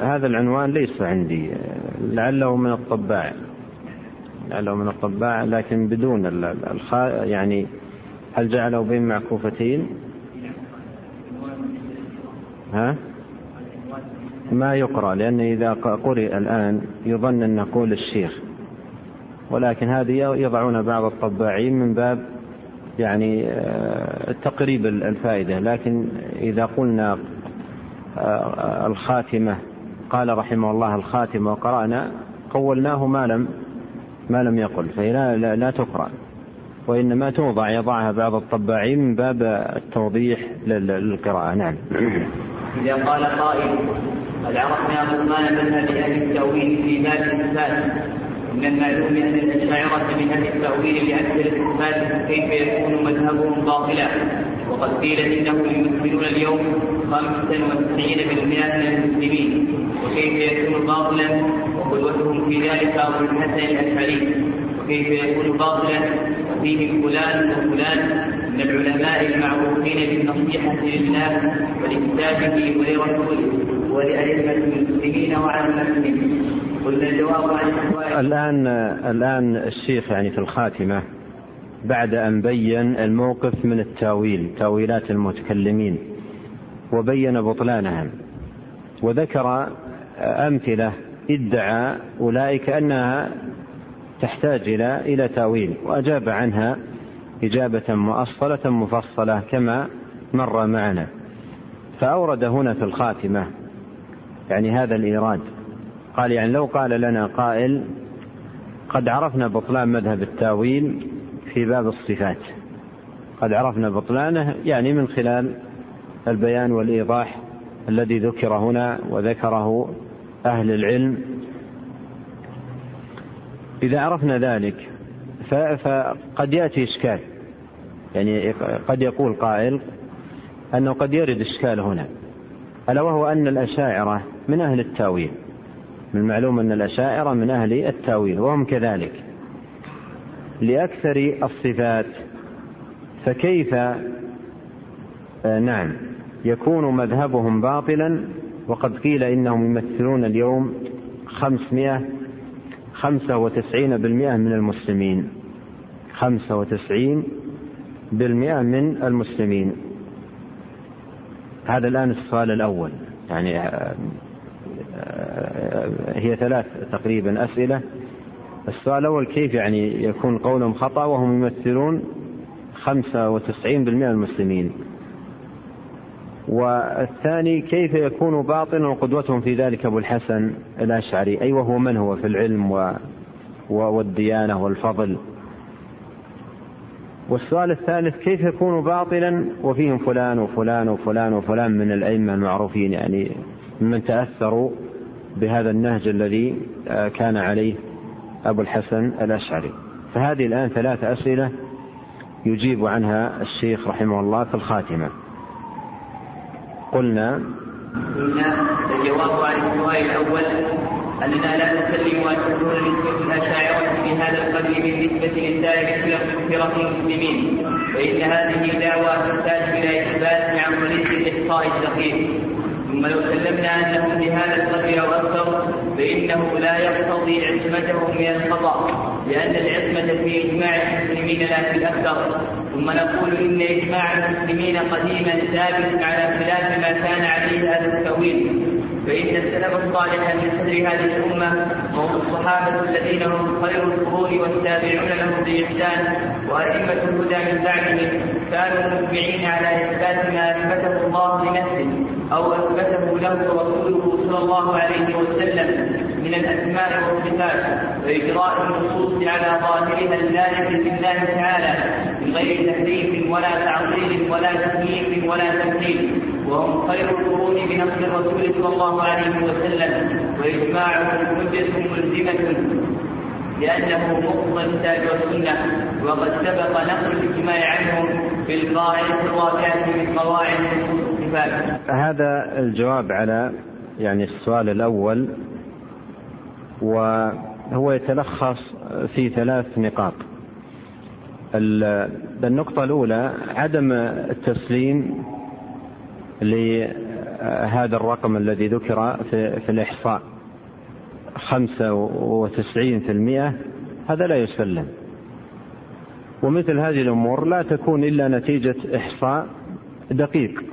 هذا العنوان ليس عندي لعله من الطباع. لعله من الطباع لكن بدون الخاء يعني هل جعله بين معكوفتين؟ ها؟ ما يقرأ لأن إذا قرئ الآن يظن أن نقول الشيخ. ولكن هذه يضعون بعض الطباعين من باب يعني آه، تقريب الفائدة. لكن إذا قلنا آه، الخاتمة قال رحمه الله الخاتمة وقرأنا قولناه ما لم ما لم يقل فهي لا, لا, لا تقرأ. وإنما توضع يضعها بعض الطباعين من باب التوضيح للقراءة. نعم. إذا قال قائل قد عرفنا بطلان مذهب أهل التأويل في باب الصفات من المعلوم أن الأشاعرة من أهل التأويل لأكثر الصفات كيف يكون مذهبهم باطلا؟ وقد قيل إنهم يمثلون اليوم 95% من المسلمين. وكيف يكون باطلا؟ وقدوتهم في ذلك أبو الحسن الأشعري. وكيف يكون باطلا؟ وفيهم فلان وفلان من العلماء المعروفين بالنصيحة لله ولكتابه ولرسوله ولأئمة المسلمين وعامتهم قلنا الجواب عن الآن الآن الشيخ يعني في الخاتمة. بعد أن بين الموقف من التاويل تاويلات المتكلمين وبين بطلانها وذكر أمثلة ادعى أولئك أنها تحتاج إلى إلى تاويل وأجاب عنها إجابة مؤصلة مفصلة كما مر معنا. فأورد هنا في الخاتمة يعني هذا الإيراد. قال يعني لو قال لنا قائل قد عرفنا بطلان مذهب التاويل في باب الصفات. قد عرفنا بطلانه يعني من خلال البيان والإيضاح الذي ذكر هنا وذكره أهل العلم. إذا عرفنا ذلك فقد يأتي إشكال. يعني قد يقول قائل أنه قد يرد إشكال هنا. ألا وهو أن الأشاعرة من أهل التأويل. من المعلوم أن الأشاعرة من أهل التأويل وهم كذلك. لأكثر الصفات. فكيف؟ آه نعم. يكون مذهبهم باطلا وقد قيل إنهم يمثلون اليوم خمسمائة خمسة وتسعين بالمئة من المسلمين. خمسة وتسعين بالمئة من المسلمين. هذا الآن السؤال الأول. يعني آه، آه، هي ثلاث تقريبا أسئلة. السؤال الأول كيف يعني يكون قولهم خطأ وهم يمثلون خمسة وتسعين بالمئة من المسلمين؟ والثاني كيف يكون باطنا وقدوتهم في ذلك أبو الحسن الأشعري؟ أي وهو من هو في العلم و والديانة والفضل؟ والسؤال الثالث كيف يكون باطلا وفيهم فلان وفلان وفلان وفلان من الأئمة المعروفين؟ يعني ممن تأثروا بهذا النهج الذي آه، كان عليه. أبو الحسن الأشعري. فهذه الآن ثلاث أسئلة يجيب عنها الشيخ رحمه الله في الخاتمة. قلنا قلنا الجواب عن السؤال الأول أننا لا نسلم أن تكون نسبة الأشاعرة بهذا القدر بالنسبة لسائر فرق المسلمين فإن هذه دعوة تحتاج إلى إثبات عن طريق الإحصاء الدقيق. ثم لو سلمنا أنهم بهذا القدر أو أكثر فإنه لا يقتضي عصمتهم من الخطأ لأن العصمة في إجماع المسلمين لا في الأكثر. ثم نقول إن إجماع المسلمين قديما ثابت على خلاف ما كان عليه هذا التأويل. فإن السلف الصالح من صدر هذه الأمة وهم الصحابة الذين هم خير القرون والتابعون لهم بإحسان وأئمة الهدى من بعدهم كانوا مجمعين على إثبات ما أثبته الله لنفسه. أو أثبته له رسوله صلى الله عليه وسلم من الأسماء والصفات وإجراء النصوص على ظاهرها اللائق بالله تعالى من غير تحريف ولا تعطيل ولا تكييف ولا تمثيل وهم خير القرون بنصر الرسول صلى الله عليه وسلم وإجماعهم حجة ملزمة لأنه مقتضى الكتاب والسنة. وقد سبق نقل الإجماع عنهم بالقاعدة الواقعة من قواعد هذا الجواب على يعني السؤال الأول وهو يتلخص في ثلاث نقاط. النقطة الأولى عدم التسليم لهذا الرقم الذي ذكر في, الإحصاء. خمسة وتسعين في المئة هذا لا يسلم. ومثل هذه الأمور لا تكون إلا نتيجة إحصاء دقيق.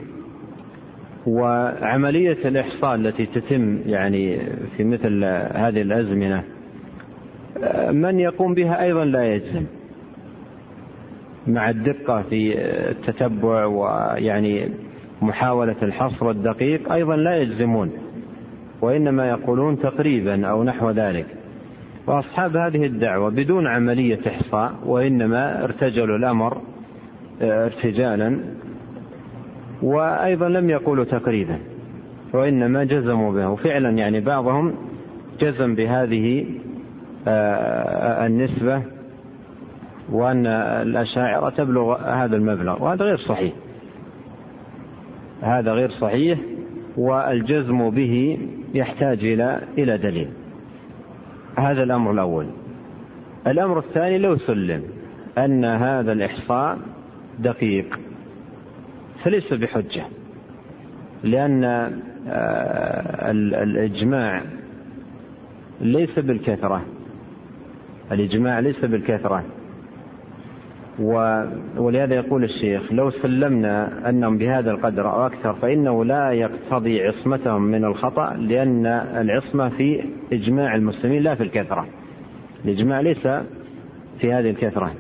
وعملية الإحصاء التي تتم يعني في مثل هذه الأزمنة من يقوم بها أيضا لا يجزم. مع الدقة في التتبع ويعني محاولة الحصر الدقيق أيضا لا يجزمون وإنما يقولون تقريبا أو نحو ذلك. وأصحاب هذه الدعوة بدون عملية إحصاء وإنما ارتجلوا الأمر ارتجالا وأيضا لم يقولوا تقريبا وإنما جزموا به. وفعلا يعني بعضهم جزم بهذه النسبة وأن الأشاعرة تبلغ هذا المبلغ. وهذا غير صحيح. هذا غير صحيح والجزم به يحتاج إلى إلى دليل. هذا الأمر الأول. الأمر الثاني لو سلم أن هذا الإحصاء دقيق. فليس بحجة لأن آه، الإجماع ليس بالكثرة الإجماع ليس بالكثرة. ولهذا يقول الشيخ لو سلمنا أنهم بهذا القدر أو أكثر فإنه لا يقتضي عصمتهم من الخطأ لأن العصمة في إجماع المسلمين لا في الكثرة. الإجماع ليس في هذه الكثرة.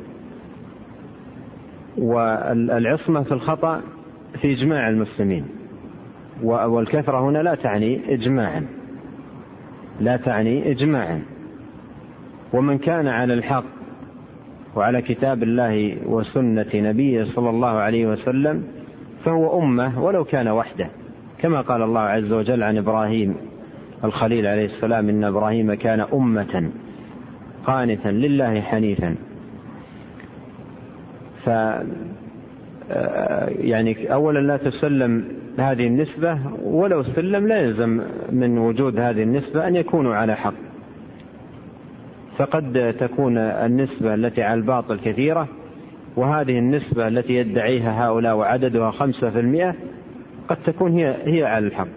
والعصمة في الخطأ في إجماع المسلمين. والكثرة هنا لا تعني إجماعا. لا تعني إجماعا. ومن كان على الحق وعلى كتاب الله وسنة نبيه صلى الله عليه وسلم فهو أمة ولو كان وحده. كما قال الله عز وجل عن إبراهيم الخليل عليه السلام إن إبراهيم كان أمة قانتا لله حنيفا. ف يعني أولا لا تسلم هذه النسبة ولو سلم لا يلزم من وجود هذه النسبة أن يكونوا على حق. فقد تكون النسبة التي على الباطل كثيرة وهذه النسبة التي يدعيها هؤلاء وعددها خمسة في المئة قد تكون هي هي على الحق.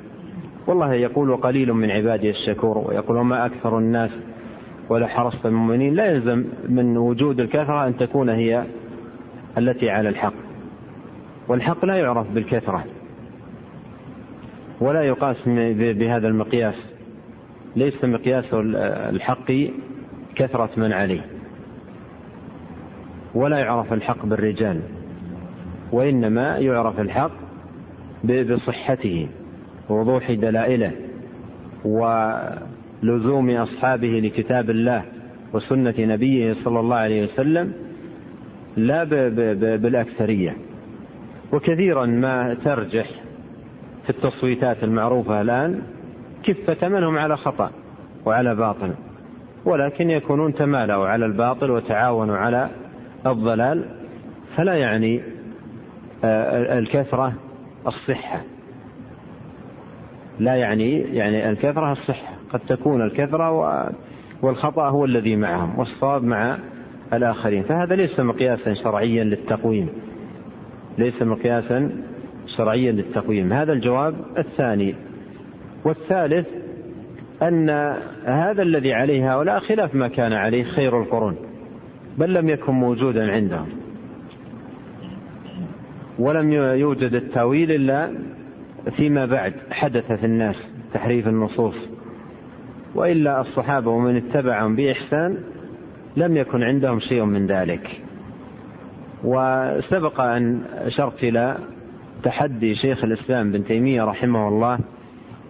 والله يقول قليل من عبادي الشكور ويقول وما أكثر الناس ولا حرصت المؤمنين لا يلزم من وجود الكثرة أن تكون هي التي على الحق. والحق لا يعرف بالكثرة. ولا يقاس بهذا المقياس. ليس مقياس الحق كثرة من عليه. ولا يعرف الحق بالرجال. وإنما يعرف الحق بصحته ووضوح دلائله ولزوم أصحابه لكتاب الله وسنة نبيه صلى الله عليه وسلم لا بالأكثرية. وكثيرا ما ترجح في التصويتات المعروفة الآن كفة منهم على خطأ وعلى باطل ولكن يكونون تمالوا على الباطل وتعاونوا على الضلال فلا يعني آه، الكثرة الصحة. لا يعني يعني الكثرة الصحة قد تكون الكثرة والخطأ هو الذي معهم والصواب مع الآخرين. فهذا ليس مقياسا شرعيا للتقويم. ليس مقياسا شرعيا للتقويم. هذا الجواب الثاني. والثالث أن هذا الذي عليه هؤلاء خلاف ما كان عليه خير القرون بل لم يكن موجودا عندهم. ولم يوجد التأويل إلا فيما بعد حدث في الناس تحريف النصوص. وإلا الصحابة ومن اتبعهم بإحسان لم يكن عندهم شيء من ذلك. وسبق أن أشرت إلى تحدي شيخ الإسلام بن تيمية رحمه الله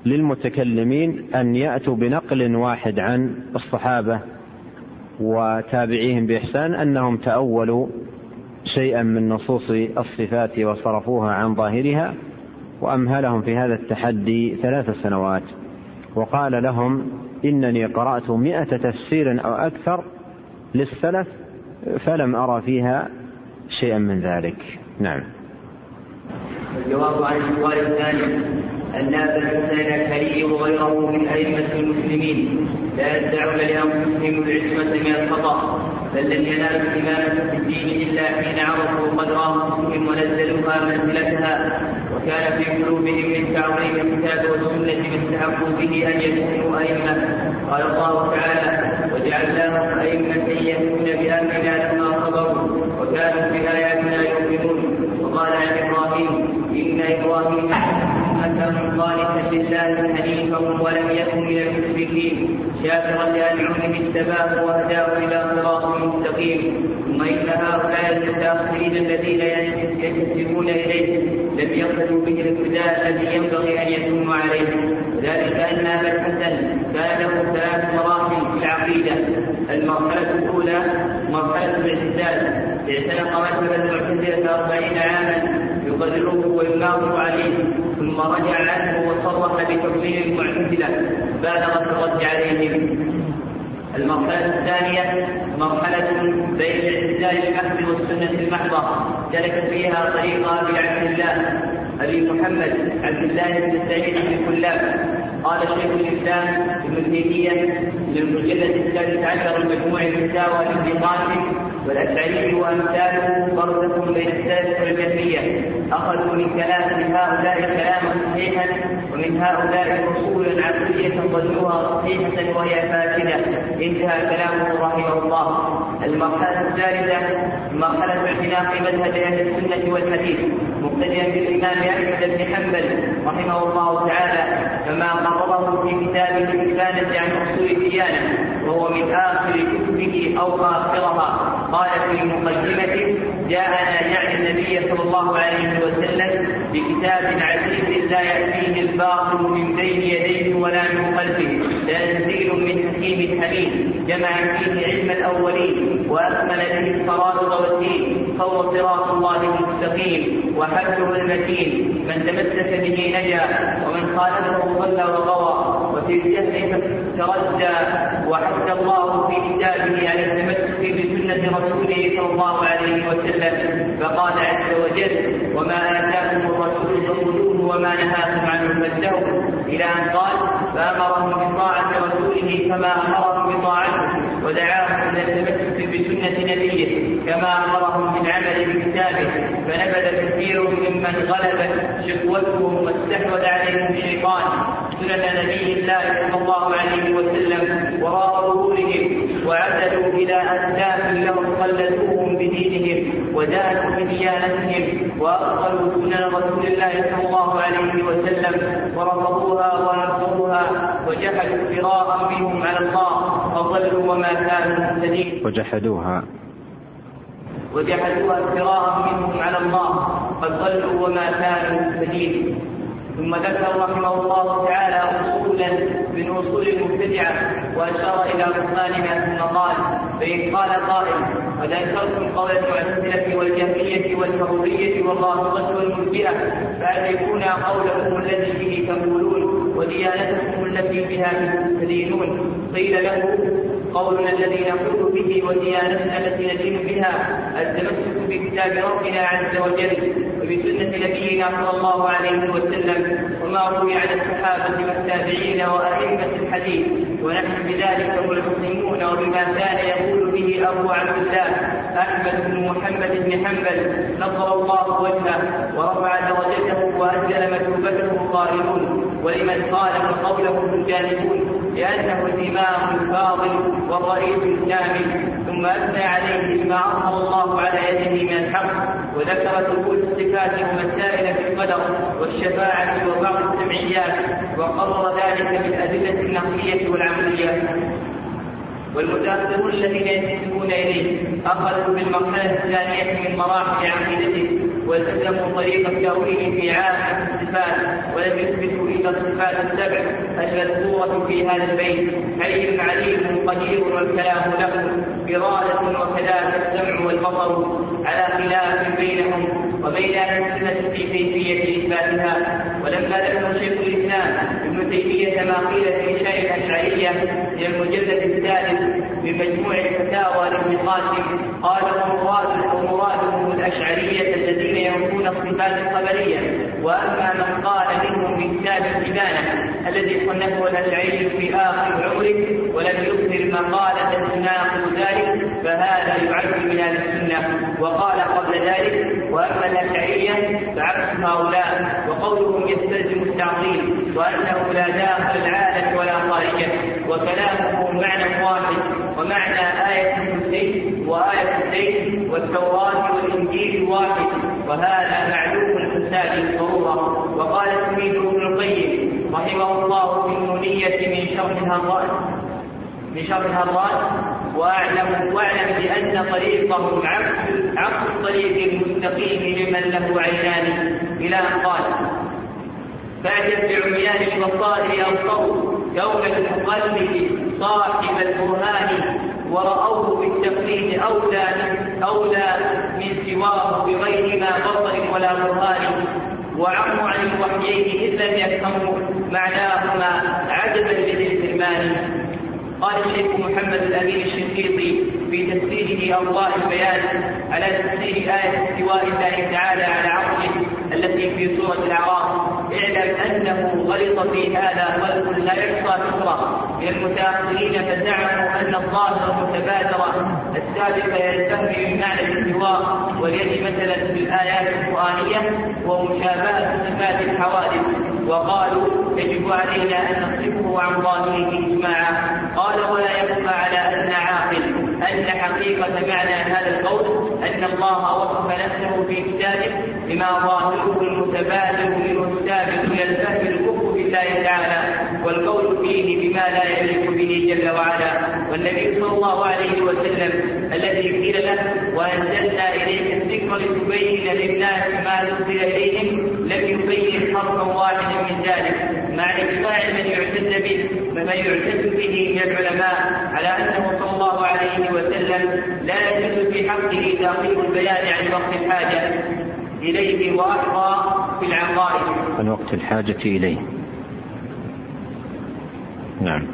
للمتكلمين أن يأتوا بنقل واحد عن الصحابة وتابعيهم بإحسان أنهم تأولوا شيئا من نصوص الصفات وصرفوها عن ظاهرها وأمهلهم في هذا التحدي ثلاث سنوات. وقال لهم إنني قرأت مئة تفسير أو أكثر للسلف فلم أرى فيها شيئا من ذلك. نعم. الجواب عن السؤال الثاني أن أبا الحسن الأشعري وغيره من أئمة المسلمين لا يدعون لأنفسهم العصمة من الخطأ بل لم ينالوا الإمامة في الدين إلا حين عرفوا قدر أنفسهم ونزلوها منزلتها وكان في قلوبهم من تعظيم الكتاب والسنة ما استحقوا به أن يكونوا أئمة. قال الله تعالى وجعلناهم أئمة يهدون بأمرنا لما صبروا وكانوا بآياتنا يؤمنون. وقال عن إبراهيم إن إبراهيم أنه قانتا لله حنيفا ولم يكن من المشركين. شاكرا لأنعمه اجتباه وهداه إلى صراط مستقيم. ثم إن هؤلاء المتأخرين الذين ينتسبون إليه لم يقصدوا به الابتداء الذي ينبغي أن يكونوا عليه. ذلك أن أبا الحسن كان له ثلاث مراحل في العقيدة. المرحلة الأولى مرحلة الاعتزال اعتنق مذهب المعتزلة أربعين عاما يقرره ويناظر عليه ثم رجع عنه وصرح بتكفير المعتزلة. بالغ في الرد عليهم. المرحلة الثانية مرحلة بين الاعتزال المحض والسنة المحضة. سلك فيها طريق أبي عبد الله أبي محمد عبد الله بن سعيد بن كلاب. قال شيخ الإسلام ابن تيمية من المجلد الثالث عشر المجموع المساوى لابن قاسم والأشعري وأمثاله فرق بين السلف والجهمية أخذوا من كلام هؤلاء كلاما صحيحا ومن هؤلاء أصولا عقلية ظنوها صحيحة وهي فاسدة. انتهى كلامه رحمه الله. المرحلة الثالثة مرحلة اعتناق مذهب أهل السنة والحديث. مقتديا بالإمام أحمد بن حنبل رحمه الله تعالى كما قرره في كتابه الإبانة عن أصول الديانة وهو من آخر كتبه أو آخرها. قال في مقدمته جاءنا يعني النبي صلى الله عليه وسلم بكتاب عزيز لا يأتيه الباطل من بين يديه ولا من خلفه تنزيل من حكيم حميد جمع فيه علم الأولين وأكمل به الفرائض والدين فهو صراط الله المستقيم وحبله المتين. من تمسك به نجا ومن خالفه ضل وغوى. وفي الجهل تردى وحث الله في كتابه على التمسك بسنة رسوله صلى الله عليه وسلم. فقال عز وجل وما آتاكم الرسول فخذوه وما نهاكم عنه فانتهوا إلى أن قال فأمرهم بطاعة رسوله كما أمرهم بطاعته. ودعاهم إلى التمسك بسنة نبيه كما أمرهم بالعمل بكتابه فنبذ كثير ممن غلبت شقوتهم واستحوذ عليهم الشيطان. سنن نبي الله صلى الله عليه وسلم وراء ظهورهم وعدلوا إلى أسلاف لهم قلدوهم بدينهم وزادوا بديانتهم وأبطلوا سنن رسول الله صلى الله عليه وسلم ورفضوها ونفضوها وجحدوا افتراء منهم على الله فضلوا وما كانوا مهتدين. وجحدوها. وجحدوها افتراء منهم على الله قد ضلوا وما كانوا مهتدين. ثم ذكر رحمه الله تعالى اصولا من أصول المبتدعة وأشار إلى بطلانها ثم قال فإن قال قائل قد انكرتم قول المعتزلة والجهميه والحروريه والرافضة والمرجئه يكون قولكم الذي به تقولون. وديانتكم التي بها تدينون قيل له قولنا الذي نقول به وديانتنا التي ندين بها التمسك بكتاب ربنا عز وجل وبسنة نبينا صلى الله عليه وسلم وما روي عن الصحابة والتابعين وأئمة الحديث. ونحن بذلك ملتزمون وبما كان يقول به أبو عبد الله أحمد بن محمد بن حنبل. نصر الله وجهه ورفع درجته وأجل مثوبته قائلون ولمن خالف قوله الجانبون لأنه الإمام الفاضل والرئيس الكامل ثم أثنى عليه بما أظهر الله على يده من الحق وذكر ثبوت الصفات ومسائل في القدر والشفاعة وبعض السمعيات وقرر ذلك بالأدلة النقلية والعملية. والمتأخرون الذين ينتسبون إليه أخذوا بالمرحلة الثانية من مراحل عقيدته. والتزموا طريق التأويل في عامة الصفات ولم يثبتوا إلا الصفات السبع المذكورة في هذا البيت. حي عليم قدير والكلام له إرادة وكذلك السمع والبصر على خلاف بينهم. وبين السنة في كيفية إثباتها ولما ذكر شيخ الإسلام ابن تيمية ما قيل في شيء الأشعرية من المجلد الثالث بمجموع الفتاوى لابن قاسم قال ومراد ومرادهم الأشعرية الذين ينفون الصفات الخبرية. وأما من قال منهم في كتاب الإبانة الذي صنفه الأشعري في آخر عمره ولم يظهر مقالة تناقض ذلك فهذا يعد من أهل السنة. وقال قبل ذلك وأما الاشعريه فعكس هؤلاء وقولهم يستلزم التعطيل وأنه لا داخل العاده ولا خارجه وكلامه معنى واحد ومعنى آية الكرسي وآية الزيت والتوراة والإنجيل واحد وهذا معلوم الفساد بالضرورة وقال تلميذه ابن القيم رحمه الله في النونية من شرح الهرات من شرح الهرات واعلم وأعلم بأن طريقهم عكس عكس الطريق المستقيم لمن له عينان إلى أن قال فاعجب بعميان البصائر الصوت يوم المقلد صاحب البرهان ورأوه بالتقليد أولى أولى من سواه بغير ما بصر ولا برهان وعموا عن الوحيين إذ لم يفهموا معناهما عجبا لذي الحرمان قال الشيخ محمد الأمين الشنقيطي في تفسيره اوضاع البيان على تفسير آية استواء الله تعالى على عرشه التي في سورة الأعراف. اعلم أنه غلط في هذا خلق لا يحصى كفرا من المتأخرين فزعموا أن الظاهر المتبادرة السابقة يلتهم بمعنى الاستواء واليد مثلا في الآيات القرآنية ومشابهة صفات الحوادث. وقالوا يجب علينا أن نصرفه عن ظاهره إجماعا. قال ولا يخفى على أن عاقل. أن حقيقة معنى هذا القول أن الله وصف نفسه في كتابه بما ظاهره المتبادر منه السابق إلى الفهم الكفر بالله تعالى. والقول فيه بما لا يليق به جل وعلا والنبي صلى الله عليه وسلم الذي قيل له وأنزلنا إليك الذكر لتبين للناس ما نزل إليهم لم يبين حرفا واحدا من ذلك. مع إجماع من يعتد به من يعتد به من العلماء على أنه صلى الله عليه وسلم لا يجوز في حقه تأخير البيان عن وقت الحاجة إليه وأحظى في العقائد. عن وقت الحاجة إليه. نعم.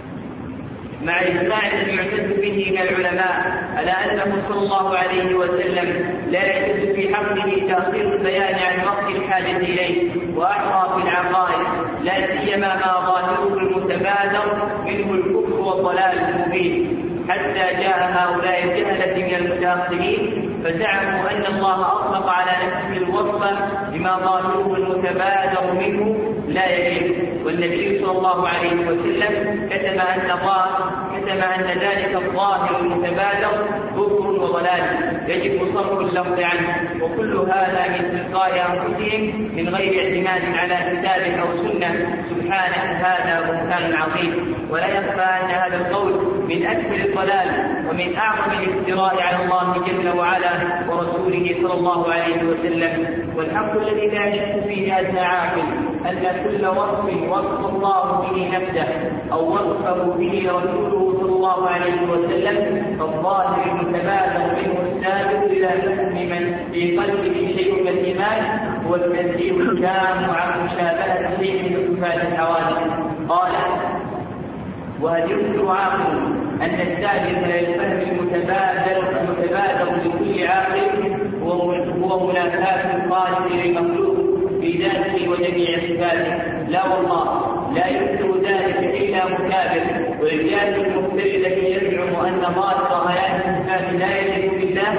مع إجماع الذي يعتد به من العلماء على أنه صلى الله عليه وسلم لا يجوز في حقه تأخير البيان عن وقت الحاجة إليه وأحرى في العقائد لا سيما ما ظاهره المتبادر منه الكفر والضلال المبين. حتى جاء هؤلاء الجهلة من المتأخرين فزعموا أن الله أطلق على نفسه الوصف بما ظاهره المتبادر منه لا يجوز والنبي صلى الله عليه وسلم كتب أن كتب أن ذلك الظاهر المتبادر كفر وضلال. يجب صرف اللفظ عنه. وكل هذا من تلقاء أنفسهم من غير اعتماد على كتاب أو سنة. سبحانه هذا بهتان عظيم. ولا يخفى أن هذا القول من أكثر الضلال ومن أعظم الافتراء على الله جل وعلا ورسوله صلى الله عليه وسلم. والحق الذي لا يشك فيه أدنى عاقل. أن كل وصف وصف الله به نفسه أو وصفه به رسوله صلى الله عليه وسلم فالظاهر المتبادر منه السابق إلى حكم من؟ في قلبه شيء من الإيمان هو التنزيه التام عن مشابهة شيء من صفات الحوادث. قال يمكن عاقل أن السابق للفهم المتبادر المتبادر لكل عاقل هو منافاة الخالق للمخلوق في ذاته وجميع صفاته. لا والله لا يمكن ذلك إلا مكابر. والجاد المبتدئ الذي يزعم أن ظاهر هيئه الصفات لا يليق بالله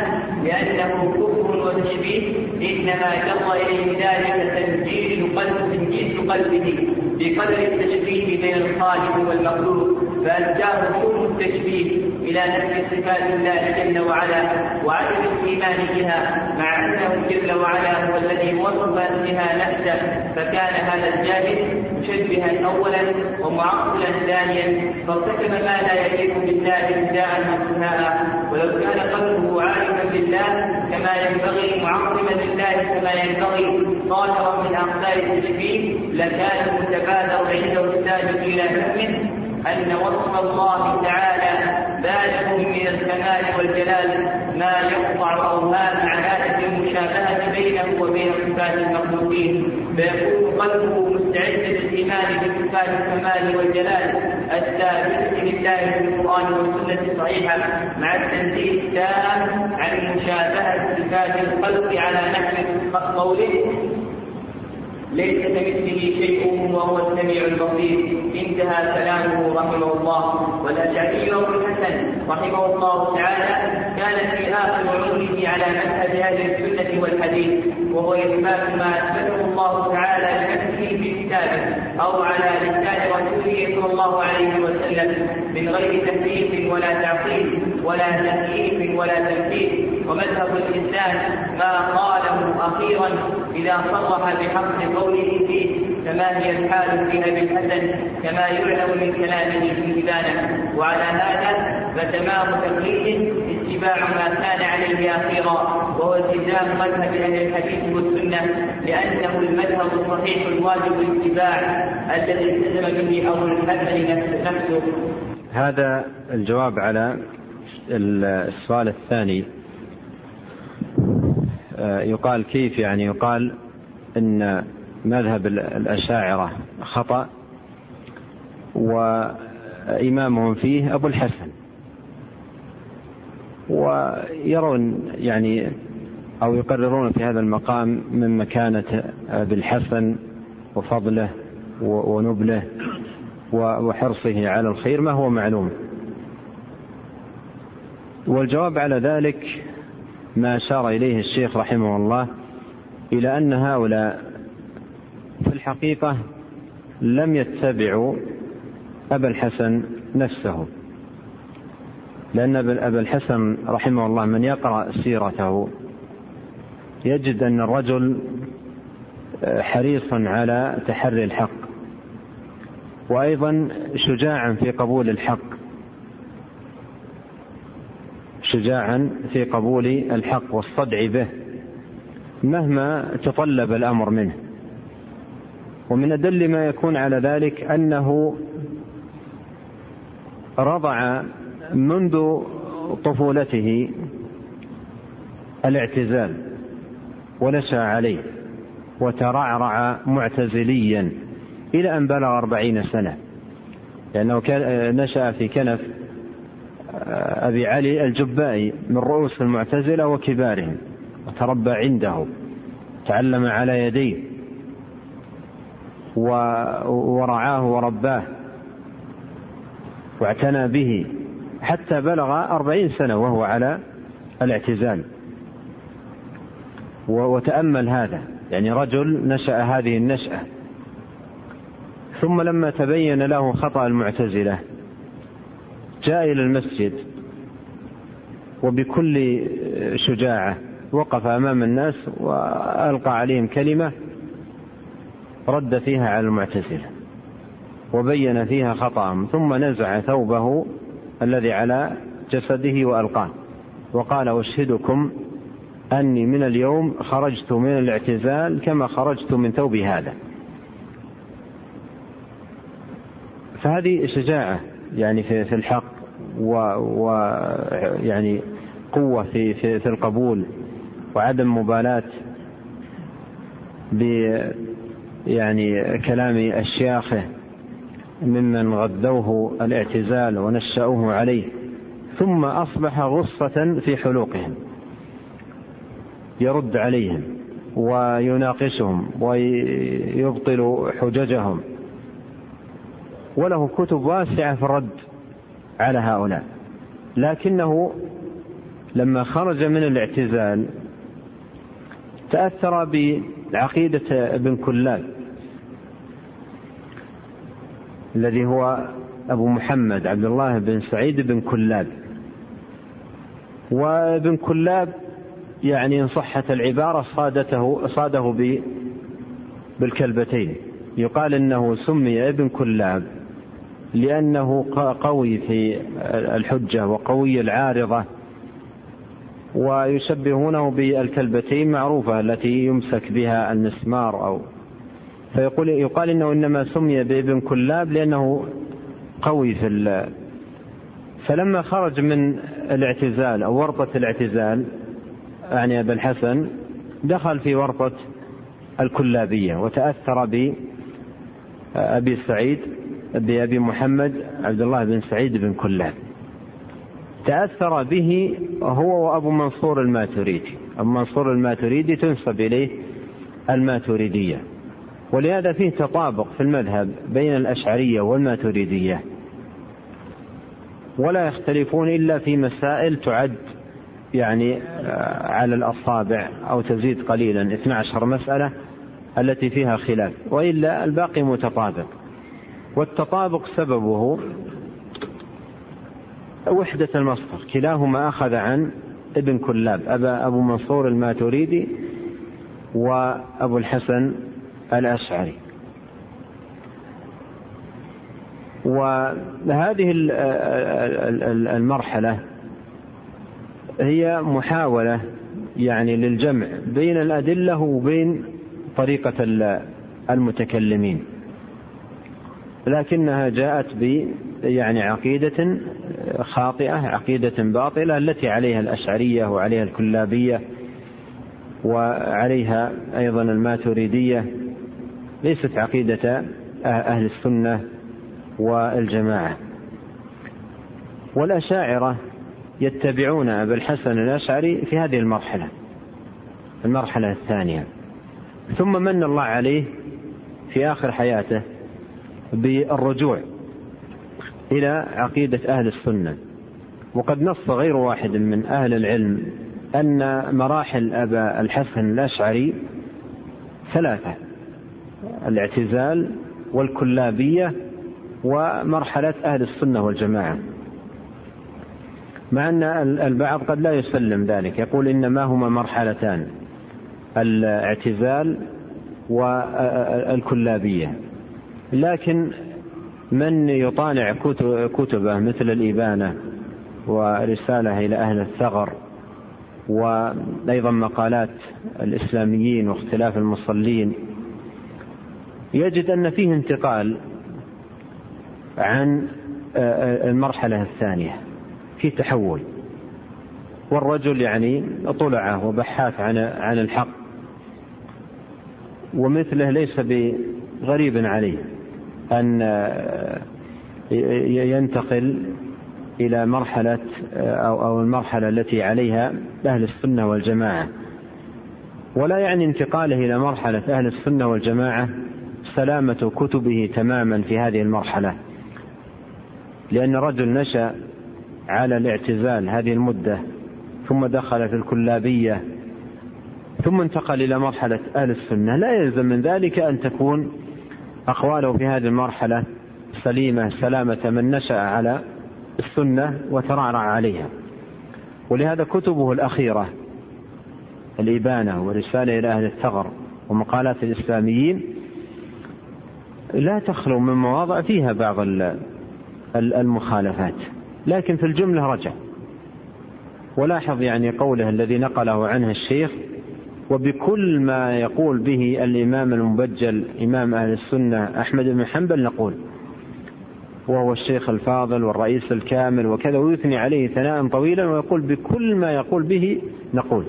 لأنه كفر وتشبيه. إنما جر إليه ذلك تنجيل قلب تنجيل قلبه بقدر التشبيه بين الخالق والمخلوق. فأداه حكم التشبيه. إلى نفي صفات الله جل وعلا وعدم الإيمان بها مع أنه جل وعلا هو الذي وصف بها نفسه فكان هذا الجاهل مشبها أولا ومعقلا ثانيا فارتكب ما لا يليق بالله ابتداء وانتهاء. ولو كان قلبه عالما بالله كما ينبغي معظما لله كما ينبغي ظاهرا من أقدار التشبيه لكان المتبادر عنده السابق إلى فهمه أن وصف الله تعالى بالغ من الكمال والجلال ما يقطع أوهام عادة المشابهة بينه وبين صفات المخلوقين. فيكون قلبه مستعدا للإيمان بصفات الكمال والجلال الثابتة لله في القرآن والسنة الصحيحة مع التنزيه التام عن مشابهة صفات الخلق على نحو قوله ليس كمثله شيء وهو السميع البصير. انتهى كلامه رحمه الله. والاشعري ابو الحسن رحمه الله تعالى كان في آخر عمره على مذهب أهل السنة والحديث. وهو إثبات ما أثبته الله تعالى لنفسه في كتابه أو على لسان رسوله صلى الله عليه وسلم. من غير تكليف ولا تعطيل ولا تكليف ولا تمثيل ومذهب الإنسان ما قاله أخيرا إذا صرح بحق قوله فيه كما هي الحال في أبي الحسن كما يعلم من كلامه في إبانة وعلى هذا فتمام تقليد اتباع ما كان عليه أخيرا وهو التزام مذهب أهل الحديث والسنة لأنه المذهب الصحيح الواجب الاتباع الذي التزم به أبو الحسن نفسه. هذا الجواب على السؤال الثاني. يقال كيف يعني؟ يقال إن مذهب الأشاعرة خطأ وإمامهم فيه أبو الحسن. ويرون يعني أو يقررون في هذا المقام من مكانة أبي الحسن وفضله ونبله وحرصه على الخير ما هو معلوم. والجواب على ذلك ما أشار إليه الشيخ رحمه الله إلى أن هؤلاء في الحقيقة لم يتبعوا أبا الحسن نفسه. لأن أبا الحسن رحمه الله من يقرأ سيرته يجد أن الرجل حريص على تحري الحق وأيضا شجاعا في قبول الحق. شجاعا في قبول الحق والصدع به مهما تطلب الأمر منه. ومن أدل ما يكون على ذلك أنه رضع منذ طفولته الاعتزال ونشأ عليه وترعرع معتزليا إلى أن بلغ أربعين سنة. لأنه نشأ في كنف أبي علي الجبائي من رؤوس المعتزلة وكبارهم وتربى عنده تعلم على يديه ورعاه ورباه واعتنى به حتى بلغ أربعين سنة وهو على الاعتزال. وتأمل هذا يعني رجل نشأ هذه النشأة. ثم لما تبين له خطأ المعتزلة جاء إلى المسجد وبكل شجاعة وقف أمام الناس وألقى عليهم كلمة رد فيها على المعتزلة وبين فيها خطأهم ثم نزع ثوبه الذي على جسده وألقاه وقال أشهدكم أني من اليوم خرجت من الاعتزال كما خرجت من ثوبي هذا. فهذه شجاعة يعني في, الحق. ويعني قوة في, في, في القبول وعدم مبالاة ب يعني كلام أشياخه ممن غذوه الاعتزال ونشأوه عليه ثم أصبح غصة في حلوقهم يرد عليهم ويناقشهم ويبطل حججهم وله كتب واسعة في الرد. على هؤلاء. لكنه لما خرج من الاعتزال تأثر بعقيدة ابن كلاب الذي هو أبو محمد عبد الله بن سعيد بن كلاب. وابن كلاب يعني إن صحت العبارة صادته صاده بالكلبتين. يقال إنه سمي ابن كلاب لأنه قوي في الحجة وقوي العارضة ويشبهونه بالكلبتين معروفة التي يمسك بها المسمار أو فيقول يقال إنه إنما سمي بابن كلاب لأنه قوي في ال فلما خرج من الاعتزال أو ورطة الاعتزال يعني أبا الحسن دخل في ورطة الكلابية وتأثر بأبي سعيد. بأبي محمد عبد الله بن سعيد بن كلاب. تأثر به هو وأبو منصور الماتريدي. أبو منصور الماتريدي تنسب إليه الماتريدية. ولهذا فيه تطابق في المذهب بين الأشعرية والماتريدية. ولا يختلفون إلا في مسائل تعد يعني آه، على الأصابع أو تزيد قليلا. 12 مسألة التي فيها خلاف. وإلا الباقي متطابق. والتطابق سببه وحدة المصدر. كلاهما أخذ عن ابن كلاب أبا أبو منصور الماتريدي وأبو الحسن الأشعري. وهذه المرحلة هي محاولة يعني للجمع بين الأدلة وبين طريقة المتكلمين. لكنها جاءت ب يعني عقيدة خاطئة عقيدة باطلة التي عليها الأشعرية وعليها الكلابية وعليها أيضا الماتريدية. ليست عقيدة أهل السنة والجماعة. والأشاعرة يتبعون أبا الحسن الأشعري في هذه المرحلة المرحلة الثانية. ثم من الله عليه في آخر حياته بالرجوع إلى عقيدة أهل السنة. وقد نص غير واحد من أهل العلم أن مراحل أبا الحسن الأشعري ثلاثة الاعتزال والكلابية ومرحلة أهل السنة والجماعة. مع أن البعض قد لا يسلم ذلك يقول إنما هما مرحلتان الاعتزال والكلابية. لكن من يطالع كتبه مثل الإبانة ورسالة إلى أهل الثغر وأيضا مقالات الإسلاميين واختلاف المصلين يجد أن فيه انتقال عن المرحلة الثانية في تحول والرجل يعني طلعة وبحاث عن عن الحق ومثله ليس بغريب عليه. أن ينتقل إلى مرحلة أو أو المرحلة التي عليها أهل السنة والجماعة. ولا يعني انتقاله إلى مرحلة أهل السنة والجماعة سلامة كتبه تماما في هذه المرحلة. لأن رجل نشأ على الاعتزال هذه المدة ثم دخل في الكلابية ثم انتقل إلى مرحلة أهل السنة. لا يلزم من ذلك أن تكون أقواله في هذه المرحلة سليمة سلامة من نشأ على السنة وترعرع عليها. ولهذا كتبه الأخيرة الإبانة ورسالة إلى أهل الثغر ومقالات الإسلاميين لا تخلو من مواضع فيها بعض المخالفات لكن في الجملة رجع. ولاحظ يعني قوله الذي نقله عنه الشيخ وبكل ما يقول به الإمام المبجل إمام أهل السنة أحمد بن حنبل نقول وهو الشيخ الفاضل والرئيس الكامل وكذا ويثني عليه ثناء طويلا ويقول بكل ما يقول به نقول.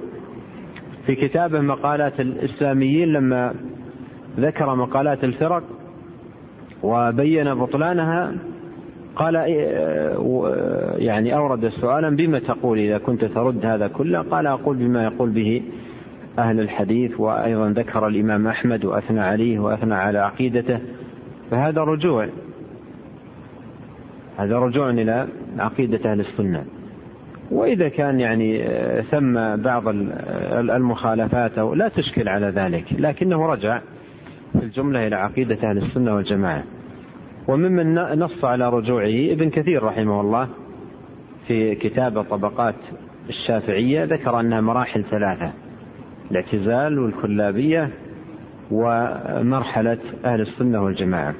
في كتابه مقالات الإسلاميين لما ذكر مقالات الفرق وبين بطلانها قال يعني أورد سؤالا بما تقول إذا كنت ترد هذا كله؟ قال أقول بما يقول به أهل الحديث وأيضا ذكر الإمام أحمد وأثنى عليه وأثنى على عقيدته فهذا رجوع هذا رجوع إلى عقيدة أهل السنة. وإذا كان يعني ثم بعض المخالفات لا تشكل على ذلك لكنه رجع في الجملة إلى عقيدة أهل السنة والجماعة. وممن نص على رجوعه ابن كثير رحمه الله في كتاب طبقات الشافعية ذكر أنها مراحل ثلاثة. الاعتزال والكلابية ومرحلة أهل السنة والجماعة.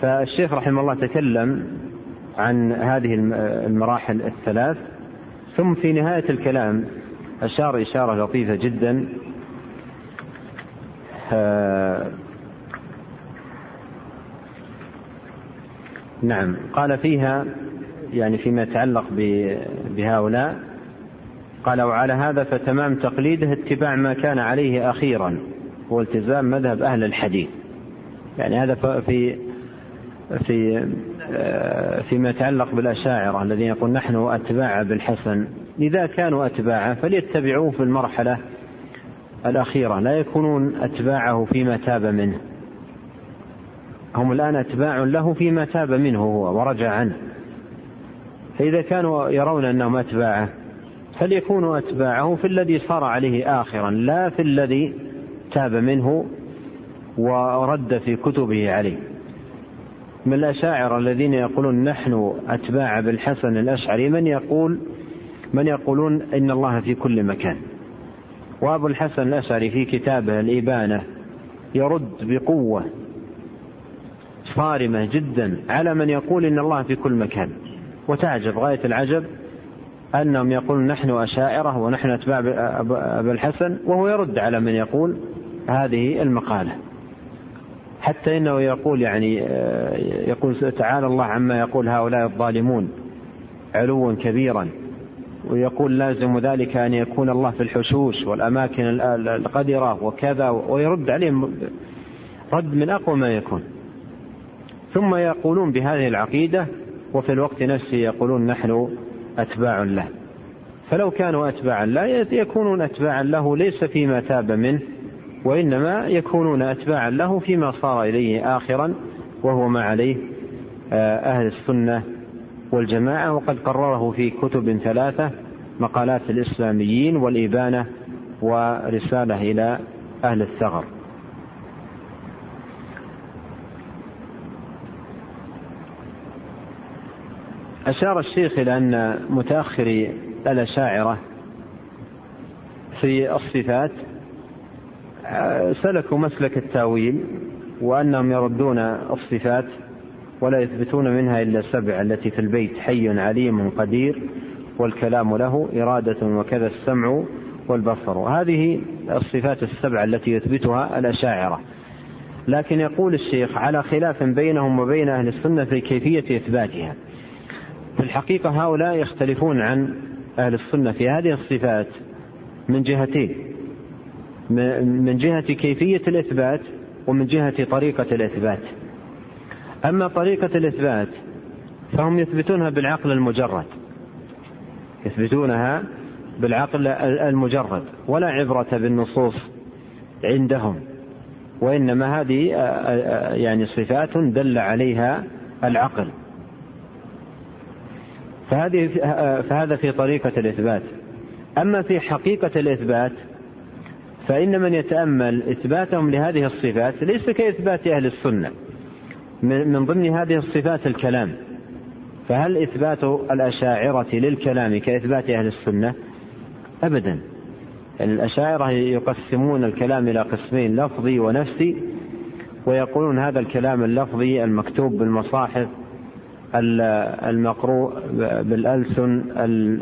فالشيخ رحمه الله تكلم عن هذه المراحل الثلاث ثم في نهاية الكلام أشار إشارة لطيفة جدا آه، نعم قال فيها يعني فيما يتعلق بهؤلاء قال وعلى هذا فتمام تقليده اتباع ما كان عليه أخيرا هو التزام مذهب أهل الحديث. يعني هذا في في فيما يتعلق بالأشاعرة الذين يقول نحن أتباع بالحسن. إذا كانوا أتباعه فليتبعوه في المرحلة الأخيرة. لا يكونون أتباعه فيما تاب منه. هم الآن أتباع له فيما تاب منه هو ورجع عنه. فإذا كانوا يرون أنهم أتباعه فليكونوا أتباعه في الذي صار عليه آخرا لا في الذي تاب منه ورد في كتبه عليه. من الأشاعرة الذين يقولون نحن أتباع بالحسن الأشعري من يقول من يقولون إن الله في كل مكان. وأبو الحسن الأشعري في كتابه الإبانة يرد بقوة صارمة جدا على من يقول إن الله في كل مكان. وتعجب غاية العجب أنهم يقولون نحن أشاعرة ونحن أتباع أبا الحسن وهو يرد على من يقول هذه المقالة. حتى إنه يقول يعني آه، يقول تعالى الله عما يقول هؤلاء الظالمون علوا كبيرا ويقول لازم ذلك أن يكون الله في الحشوش والأماكن القدرة وكذا ويرد عليهم رد من أقوى ما يكون. ثم يقولون بهذه العقيدة وفي الوقت نفسه يقولون نحن أتباع له. فلو كانوا أتباعا له يكونون أتباعا له ليس فيما تاب منه وإنما يكونون أتباعا له فيما صار إليه آخرا وهو ما عليه آه، أهل السنة والجماعة. وقد قرره في كتب ثلاثة مقالات الإسلاميين والإبانة ورسالة إلى أهل الثغر. أشار الشيخ إلى أن متأخري الأشاعرة في الصفات سلكوا مسلك التأويل وأنهم يردون الصفات ولا يثبتون منها إلا السبع التي في البيت حي عليم قدير والكلام له إرادة وكذا السمع والبصر. هذه الصفات السبع التي يثبتها الأشاعرة لكن يقول الشيخ على خلاف بينهم وبين أهل السنة في كيفية إثباتها. في الحقيقة هؤلاء يختلفون عن أهل السنة في هذه الصفات من جهتين. من جهة كيفية الإثبات ومن جهة طريقة الإثبات. أما طريقة الإثبات فهم يثبتونها بالعقل المجرد. يثبتونها بالعقل المجرد ولا عبرة بالنصوص عندهم وإنما هذه يعني صفات دل عليها العقل. فهذه فهذا في طريقة الإثبات. أما في حقيقة الإثبات فإن من يتأمل إثباتهم لهذه الصفات ليس كإثبات أهل السنة من ضمن هذه الصفات الكلام. فهل إثبات الأشاعرة للكلام كإثبات أهل السنة؟ أبدا. الأشاعرة يقسمون الكلام إلى قسمين لفظي ونفسي ويقولون هذا الكلام اللفظي المكتوب بالمصاحف المقروء بالألسن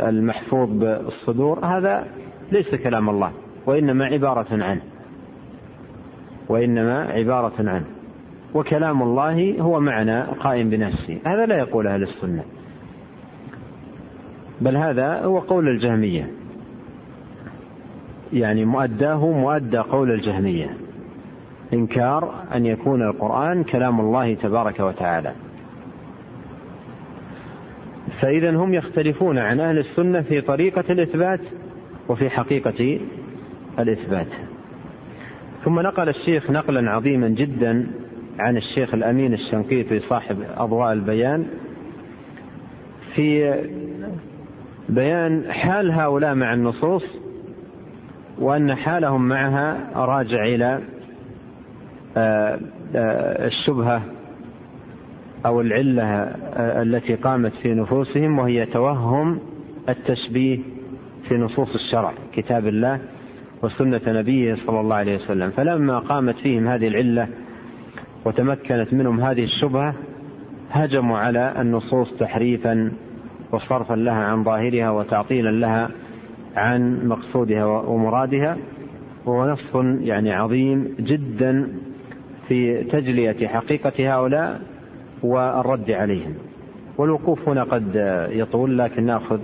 المحفوظ بالصدور هذا ليس كلام الله وإنما عبارة عنه. وإنما عبارة عنه. وكلام الله هو معنى قائم بنفسه. هذا لا يقول أهل السنة. بل هذا هو قول الجهمية. يعني مؤداه مؤدى قول الجهمية. إنكار أن يكون القرآن كلام الله تبارك وتعالى. فإذا هم يختلفون عن أهل السنة في طريقة الإثبات وفي حقيقة الإثبات. ثم نقل الشيخ نقلا عظيما جدا عن الشيخ الأمين الشنقيطي صاحب أضواء البيان في بيان حال هؤلاء مع النصوص وأن حالهم معها راجع إلى آه، آه، الشبهة أو العلة التي قامت في نفوسهم وهي توهم التشبيه في نصوص الشرع كتاب الله وسنة نبيه صلى الله عليه وسلم. فلما قامت فيهم هذه العلة وتمكنت منهم هذه الشبهة هجموا على النصوص تحريفا وصرفا لها عن ظاهرها وتعطيلا لها عن مقصودها ومرادها. وهو نص يعني عظيم جدا في تجلية حقيقة هؤلاء والرد عليهم. والوقوف هنا قد يطول لكن نأخذ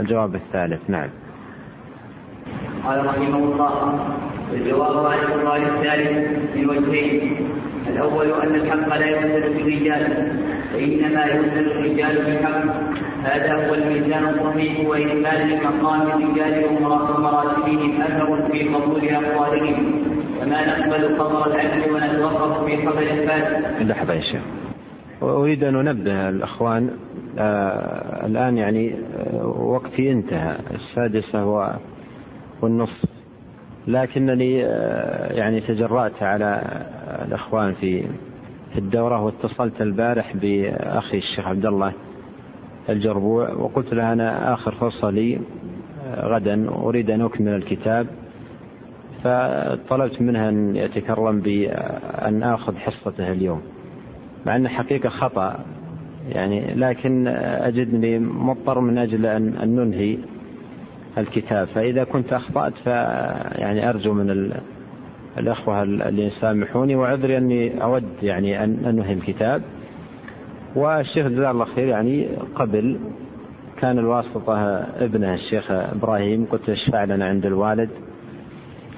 الجواب الثالث. نعم. قال رحمه الله الجواب عن السؤال الثالث من وجهين الأول أن الحق لا يوزن بالرجال وإنما يوزن الرجال بالحق هذا هو الميزان الصحيح وإكمال لمقام الرجال ومراتبهم أثر في قبول أقوالهم. كما نقبل خبر العدل ونتوقف في خبر الفاسد. لحظة يا شيخ. أريد أن أنبه الأخوان آه الآن يعني آه وقتي انتهى السادسة والنصف. لكنني آه يعني تجرأت على الأخوان في في الدورة واتصلت البارح بأخي الشيخ عبد الله الجربوع وقلت له أنا آخر فرصة لي آه، غدا أريد أن أكمل الكتاب. فطلبت منها أن يتكرم بأن آخذ حصته اليوم. مع أن حقيقة خطأ. يعني لكن أجدني مضطر من أجل أن ننهي الكتاب. فإذا كنت أخطأت فيعني أرجو من الأخوة اللي يسامحوني وعذري أني أود يعني أن أنهي الكتاب. والشيخ جزاه الله خير يعني قبل كان الواسطة ابنه الشيخ إبراهيم قلت اشفع لنا عند الوالد.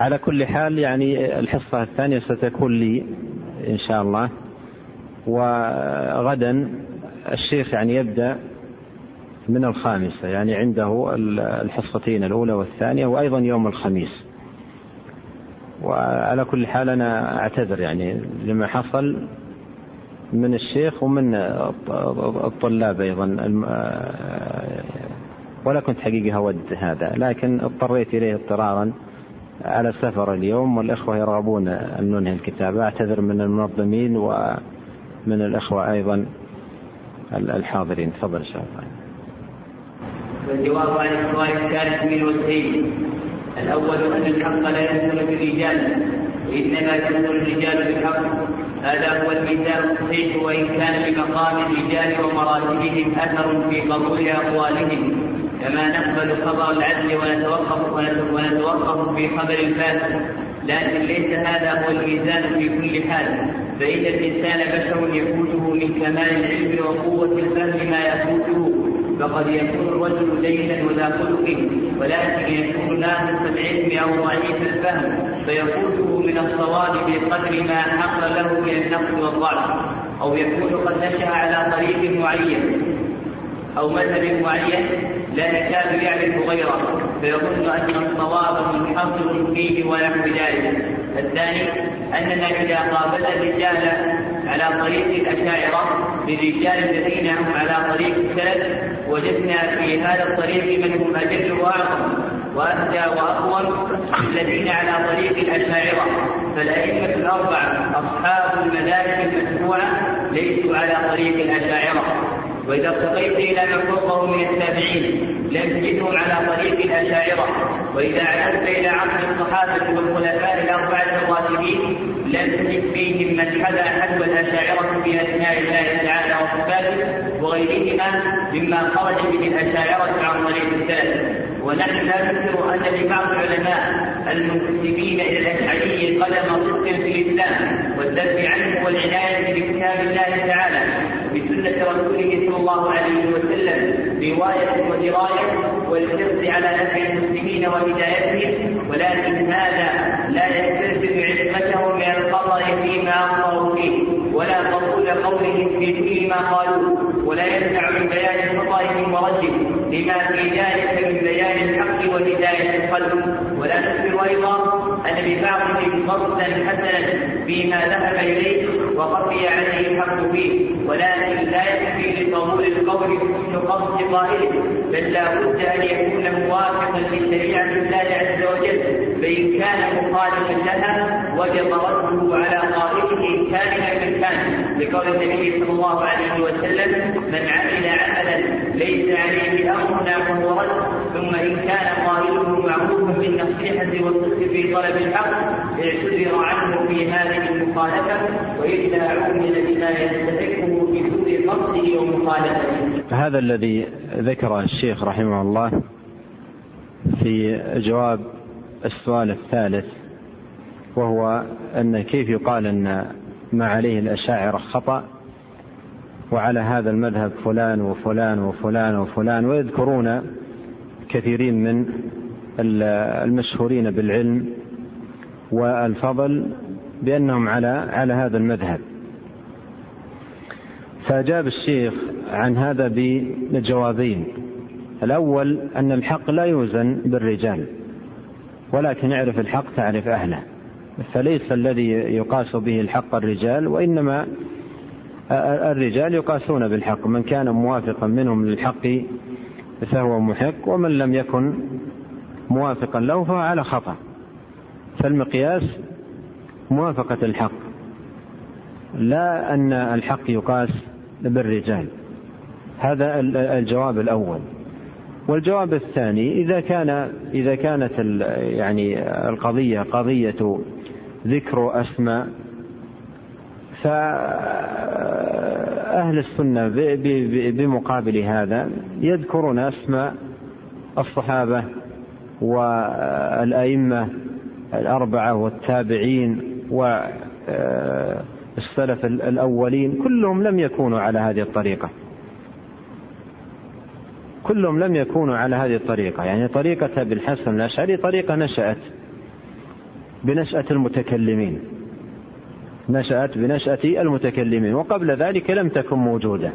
على كل حال يعني الحصة الثانية ستكون لي إن شاء الله. وغدا الشيخ يعني يبدأ من الخامسة يعني عنده الحصتين الأولى والثانية وأيضا يوم الخميس. وعلى كل حال أنا أعتذر يعني لما حصل من الشيخ ومن الطلاب أيضا ولا كنت حقيقة أود هذا لكن اضطريت إليه اضطرارا على سفر اليوم والإخوة يرغبون أن ننهي الكتابة أعتذر من المنظمين ومن الإخوة أيضا الحاضرين. تفضل شاء الله والجواب عن السؤال الثالث من وجهين الأول أن الحق لا يكون بالرجال وإنما يكون الرجال بالحق. هذا هو الميزان الصحيح وإن كان بمقام الرجال ومراتبهم أثر في قبول أقوالهم. كما نقبل خبر العدل ونتوقف ونتوقف في خبر الفاسد لكن ليس هذا هو الميزان في كل حال. فإن الإنسان بشر يفوته من كمال العلم وقوة الفهم ما يفوته فقد يكون الرجل دينا وذا خلق ولكن يكون ناقص العلم أو ضعيف الفهم فيفوته من الصواب بقدر ما حصل له من النقص والضعف. أو يكون قد نشأ على طريق معين أو مذهب معين لا يكاد يعرف غيره فيظن أن الصواب منحصر فيه ونحو ذلك. الثاني أننا إذا قابلنا الرجال على طريق الأشاعرة للرجال الذين هم على طريق السلف وجدنا في هذا الطريق من هم أجل وأعظم وأهدى وأقوم الذين على طريق الأشاعرة. فالأئمة الأربعة أصحاب المذاهب المشروعة ليسوا على طريق الأشاعرة. وإذا ارتقيت إلى من فوقه من التابعين لم تجدهم على طريق الأشاعرة. وإذا عدلت إلى عصر الصحابة والخلفاء الأربعة الراشدين لم تجد فيهم من حدا حذو الأشاعرة في أسماء الله تعالى وصفاته وغيرهما مما خرج به الأشاعرة عن طريق السلف. ونحن لا ننكر أن لبعض العلماء المنتسبين إلى الأشعري قدم صدق في الإسلام والدفع عنه والعناية بكتاب الله تعالى. بسنة رسوله صلى الله عليه وسلم رواية ودراية والحرص على نفع المسلمين وهدايتهم ولكن هذا لا يستلزم عصمته من الخطأ فيما أخطأوا فيه ولا قبول قولهم في كل ما قالوه ولا يمنع من بيان خطئهم ورجهم لما في ذلك من بيان الحق وهداية القلب. ولا نخبر أيضا أن لبعضهم فردا حسنا فيما ذهب إليه وخفي عليه الحق فيه ولكن لا يكفي لقبول القول حسن قصد قائله بل لا بد أن يكون موافقا لشريعة الله عز وجل. فإن كان مخالفا لها وجب رده على قائله كائنا من كان لقول النبي صلى الله عليه وسلم من عمل عملا ليس عليه أمرنا فهو رد. ثم إن كان قائله معروفا بالنصيحة والصدق في طلب الحق اعتذر عنه في هذه المخالفة وإلا عمل بما يستحقه في سوء قصده ومخالفته. هذا الذي ذكره الشيخ رحمه الله في جواب السؤال الثالث وهو أن كيف يقال أن ما عليه الأشاعرة خطأ وعلى هذا المذهب فلان وفلان وفلان وفلان ويذكرون كثيرين من المشهورين بالعلم والفضل بأنهم على على هذا المذهب. فأجاب الشيخ عن هذا بجوابين. الأول أن الحق لا يوزن بالرجال ولكن اعرف الحق تعرف أهله. فليس الذي يقاس به الحق الرجال وإنما الرجال يقاسون بالحق. من كان موافقا منهم للحق فهو محق ومن لم يكن موافقا له فهو على خطأ. فالمقياس موافقة الحق لا أن الحق يقاس بالرجال. هذا الجواب الأول. والجواب الثاني إذا كان إذا كانت يعني القضية قضية ذكر أسماء فأهل السنة بمقابل هذا يذكرون أسماء الصحابة والأئمة الأربعة والتابعين والسلف الأولين كلهم لم يكونوا على هذه الطريقة. كلهم لم يكونوا على هذه الطريقة. يعني طريقة ابن الحسن الأشعري طريقة نشأت بنشأة المتكلمين. نشأت بنشأة المتكلمين وقبل ذلك لم تكن موجودة.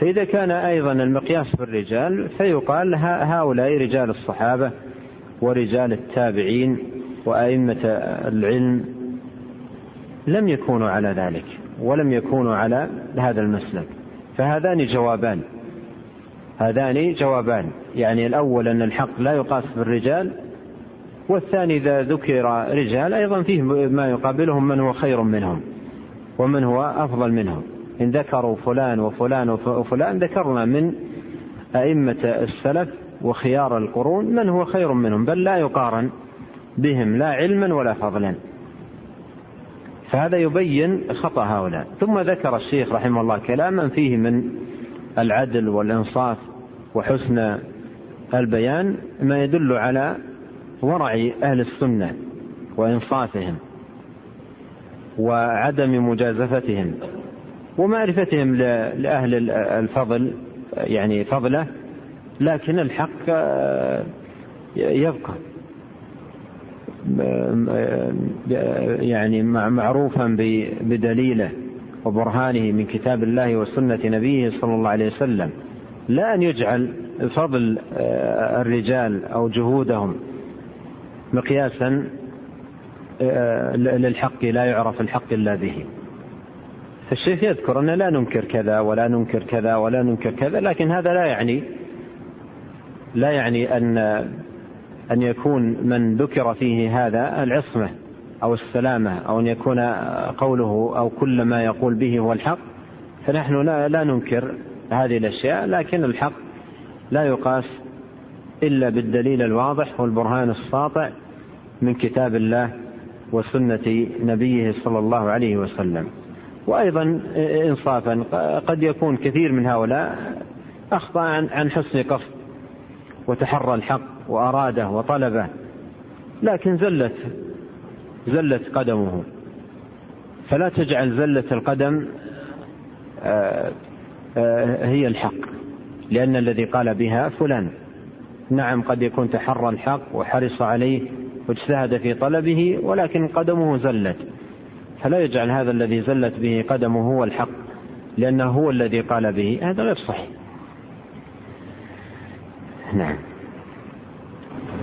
فإذا كان أيضا المقياس بالرجال فيقال هؤلاء رجال الصحابة ورجال التابعين وأئمة العلم لم يكونوا على ذلك ولم يكونوا على هذا المسلك. فهذان جوابان. هذان جوابان. يعني الأول أن الحق لا يقاس بالرجال والثاني إذا ذكر رجال أيضا فيه ما يقابلهم من هو خير منهم ومن هو أفضل منهم. إن ذكروا فلان وفلان وفلان ذكرنا من أئمة السلف وخيار القرون من هو خير منهم بل لا يقارن بهم لا علما ولا فضلا. فهذا يبين خطأ هؤلاء. ثم ذكر الشيخ رحمه الله كلاما فيه من العدل والإنصاف وحسن البيان ما يدل على ورع أهل السنة وإنصافهم وعدم مجازفتهم ومعرفتهم لأهل الفضل يعني فضله لكن الحق يبقى يعني معروفا بدليله وبرهانه من كتاب الله وسنة نبيه صلى الله عليه وسلم لا أن يجعل فضل الرجال أو جهودهم مقياسا للحق لا يعرف الحق إلا به. فالشيخ يذكر أن لا ننكر كذا ولا ننكر كذا ولا ننكر كذا لكن هذا لا يعني لا يعني أن أن يكون من ذكر فيه هذا العصمة أو السلامة أو أن يكون قوله أو كل ما يقول به هو الحق. فنحن لا, لا ننكر هذه الأشياء لكن الحق لا يقاس إلا بالدليل الواضح والبرهان الساطع من كتاب الله وسنة نبيه صلى الله عليه وسلم. وأيضا إنصافا قد يكون كثير من هؤلاء أخطأ عن حسن قصد وتحرى الحق وأراده وطلبه لكن زلت زلت قدمه. فلا تجعل زلة القدم آه، آه، هي الحق لأن الذي قال بها فلان. نعم قد يكون تحرى الحق وحرص عليه واجتهد في طلبه ولكن قدمه زلت. فلا يجعل هذا الذي زلت به قدمه هو الحق لأنه هو الذي قال به. هذا غير صحيح. نعم.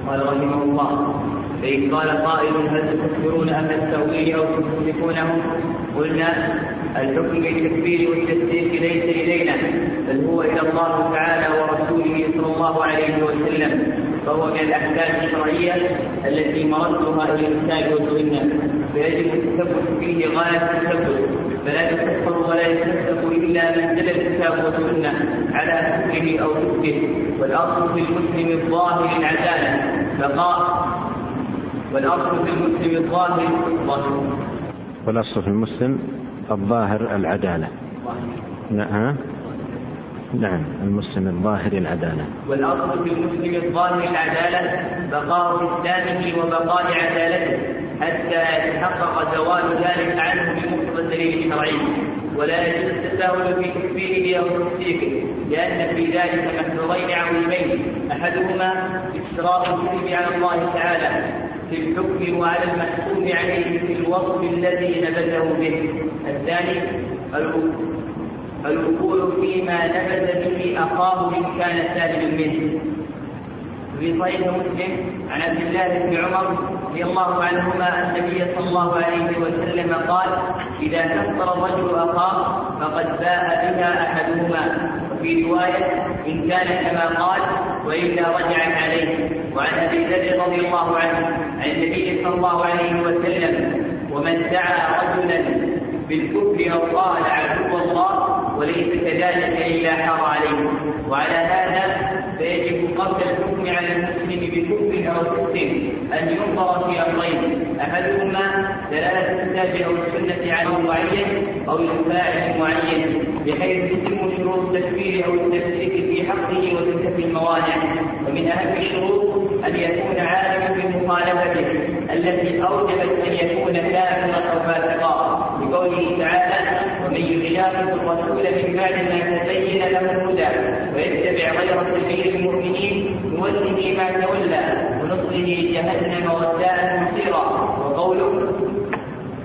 قال رحمه الله فإن قال قائل هل تكفرون أهل التأويل أو تصدقونهم قلنا الحكم بالتكفير والتصديق ليس إلينا بل هو إلى الله تعالى ورسوله صلى الله عليه وسلم. فهو من الأحكام الشرعية التي مردها إلى الكتاب والسنة فيجب التثبت فيه غاية التثبت فلا يكفر ولا يتصدق إلا من دل الكتاب والسنة على حكمه أو حكمه. والأصل في المسلم الظاهر العدالة. بقاء والأصل في المسلم الظاهر والأصل في المسلم الظاهر العدالة. نعم. نعم المسلم الظاهر العدالة. والأصل في المسلم الظاهر العدالة بقاء إسلامه وبقاء عدالته حتى يتحقق زوال ذلك عنه بمقتضى الدليل الشرعي. ولا يجوز التساهل في تكفيره أو تصديقه لأن في ذلك محذورين عظيمين. أحدهما اشتراط الكذب على الله تعالى في الحكم وعلى المحكوم عليه في الوصف الذي نبذه به. الثاني الوقوع فيما نبذ به أخاه إن كان سالما منه. في صحيح مسلم عن عبد الله بن عمر رضي الله عنهما أن النبي صلى الله عليه وسلم قال إذا كفر الرجل أخاه فقد باء بها أحدهما. وفي رواية إن كان كما قال وإلا رجع عليه. وعن أبي ذر رضي الله عنه عن النبي صلى الله عليه وسلم ومن دعا رجلا بالكفر أو قال عدو الله وليس كذلك إلا حار عليه وعلى هذا فيجب قبل الحكم على المسلم بكفر أو كفر أن ينظر في أمرين. أحدهما دلالة الكتاب أو السنة على معين أو الفاعل معين بحيث تتم شروط التكفير أو التفسير في حقه وتنتفي الموانع. ومن أهم الشروط أن يكون عالما بمخالفته التي أوجبت أن يكون كافرا أو فاسقا. لقوله تعالى ومن يشاقق الرسول من بعد ما تبين له الهدى ويتبع غير سبيل المؤمنين نوله ما تولى ونصله جهنم وساءت مصيرا. وقوله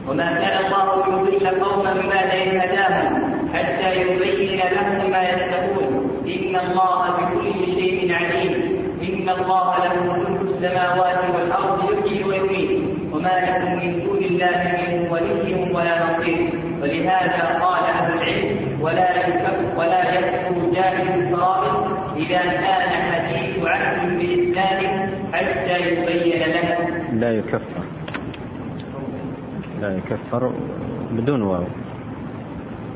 وما كان الله ليضل قوما بعد إذ هداهم حتى يبين لهم ما يتقون إن الله بكل شيء عليم. إن الله له ملك السماوات والأرض يحيي ويميت. وما لكم من دون الله من ولي ولا نصير. ولهذا قال أهل العلم ولا يكفر ولا يكفر جاهل الفرائض إذا كان حديث عهد بإسلام حتى يبين له. لا يكفر. لا يكفر بدون واو.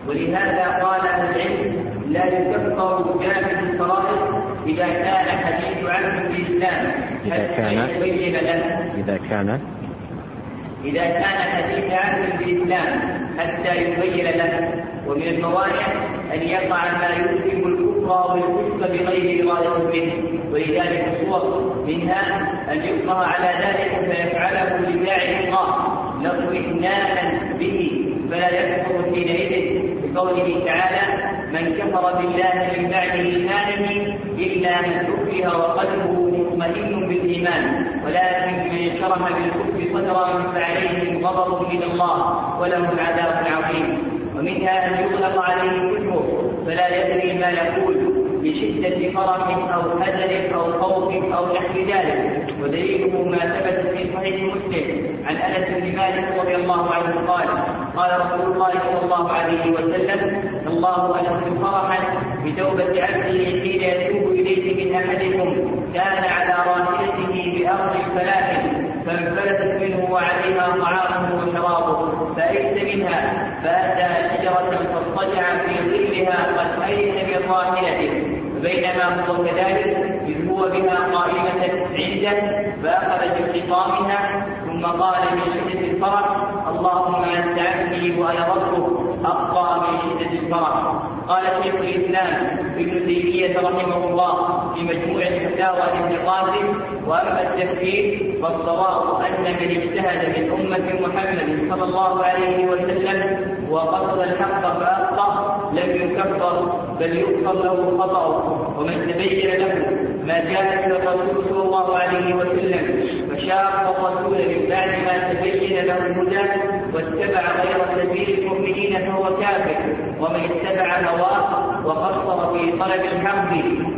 ولهذا قال أهل العلم لا يكفر جاهل الفرائض إذا كان حديث الاسلام إذا كان يبين له. إذا كان إذا كان حديث عهد بالإسلام حتى يبين له ومن الموانع أن يقع ما يوجب الكفر والكفر بغير إرادة منه ولذلك صور منها أن يكره على ذلك فيفعله لداعي الله. له إثنانا به فلا يكفر حينئذ. بقوله تعالى من كفر بالله من بعد إيمانه إلا من كفر وقلبه مطمئن بالإيمان. ولكن من شرح بالكفر صدرا فعليهم غضب من الله ولهم عذاب عظيم. ومنها أن يغلق عليه كفره فلا يدري ما يقول بشدة فرح أو حزن أو خوف أو نحو ذلك. ودليله ما ثبت في صحيح مسلم عن أنس بن مالك رضي الله عنه قال قال رسول الله صلى الله عليه وسلم الله أشد فرحا بتوبة عبده حين يتوب إليه من أحدكم كان على راحلته بأرض فلاح فانفلتت منه وعليها طعامه وشرابه فأيس منها فأتى شجرة فاضطجع في ظلها قد أيس من راحلته فبينما هو كذلك إذ هو بها قائمة عنده فأخذ بخطامها ثم قال من شدة الفرح اللهم أنت عبدي وأنا ربك أبقى من شدة الفرح. قال شيخ الإسلام ابن تيمية رحمه الله في مجموع الفتاوى لابن قاسم وأما التفكير فالصواب أن من اجتهد من أمة محمد صلى الله عليه وسلم وقصد الحق فأخطأ لم يكفر بل يغفر له خطأه ومن تبين له ما جاء به الرسول صلى الله عليه وسلم فشاق الرسول من بعد ما تبين له الهدى واتبع غير سبيل المؤمنين فهو كافر ومن اتبع هواه وقصر في طلب الحق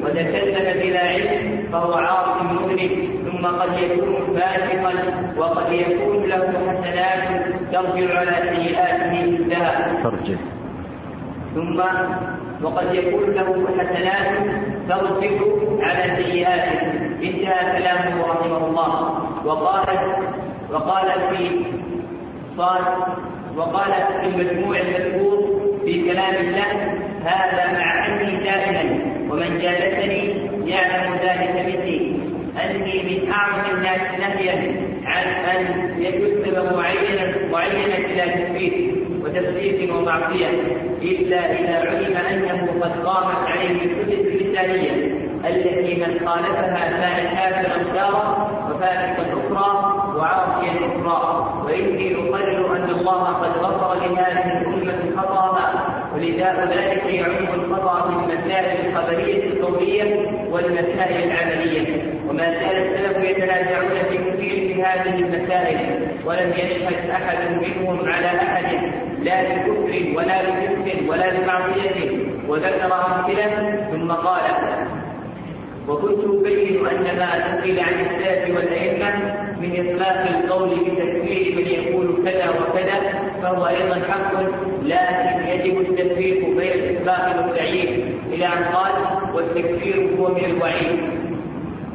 وتكلم بلا علم فهو عاص مذنب ثم قد يكون فاسقا وقد يكون له حسنات ترجع على سيئاته كلها ترجع. ثم وقد يكون له حسنات ترجع على سيئاته انتهى كلامه رحمه الله. وقال وقال في قال وقال في المجموع المذكور في كلام الله هذا مع أني دائما ومن جالسني يعلم ذلك مثلي أني من أعظم الناس نهيا عن أن يكتب معينا معينا إلى تثبيت. وتفسير ومعصية إلا إذا علم أنه قد قامت عليه الحجج اللسانيه التي من خالفها كان كافرا دارا وفاسقا أخرى وعاصيا أخرى وإني أقرر أن الله قد غفر لهذه الأمة خطاها ولذا ذلك يعم الخطأ في المسائل الخبرية القوليه والمسائل العملية. وما زال السلف يتنازعون في كثير من هذه المسائل. ولم يشهد أحد منهم على أحد لا بكفر ولا بفسق ولا بمعصية وذكر أمثلة ثم قال وكنت أبين أن ما نقل عن السلف والأئمة من إطلاق القول بتكفير من يقول كذا وكذا فهو أيضا حق لكن يجب التفريق بين الإطلاق والتعيين إلى أن قال والتكفير هو من الوعيد.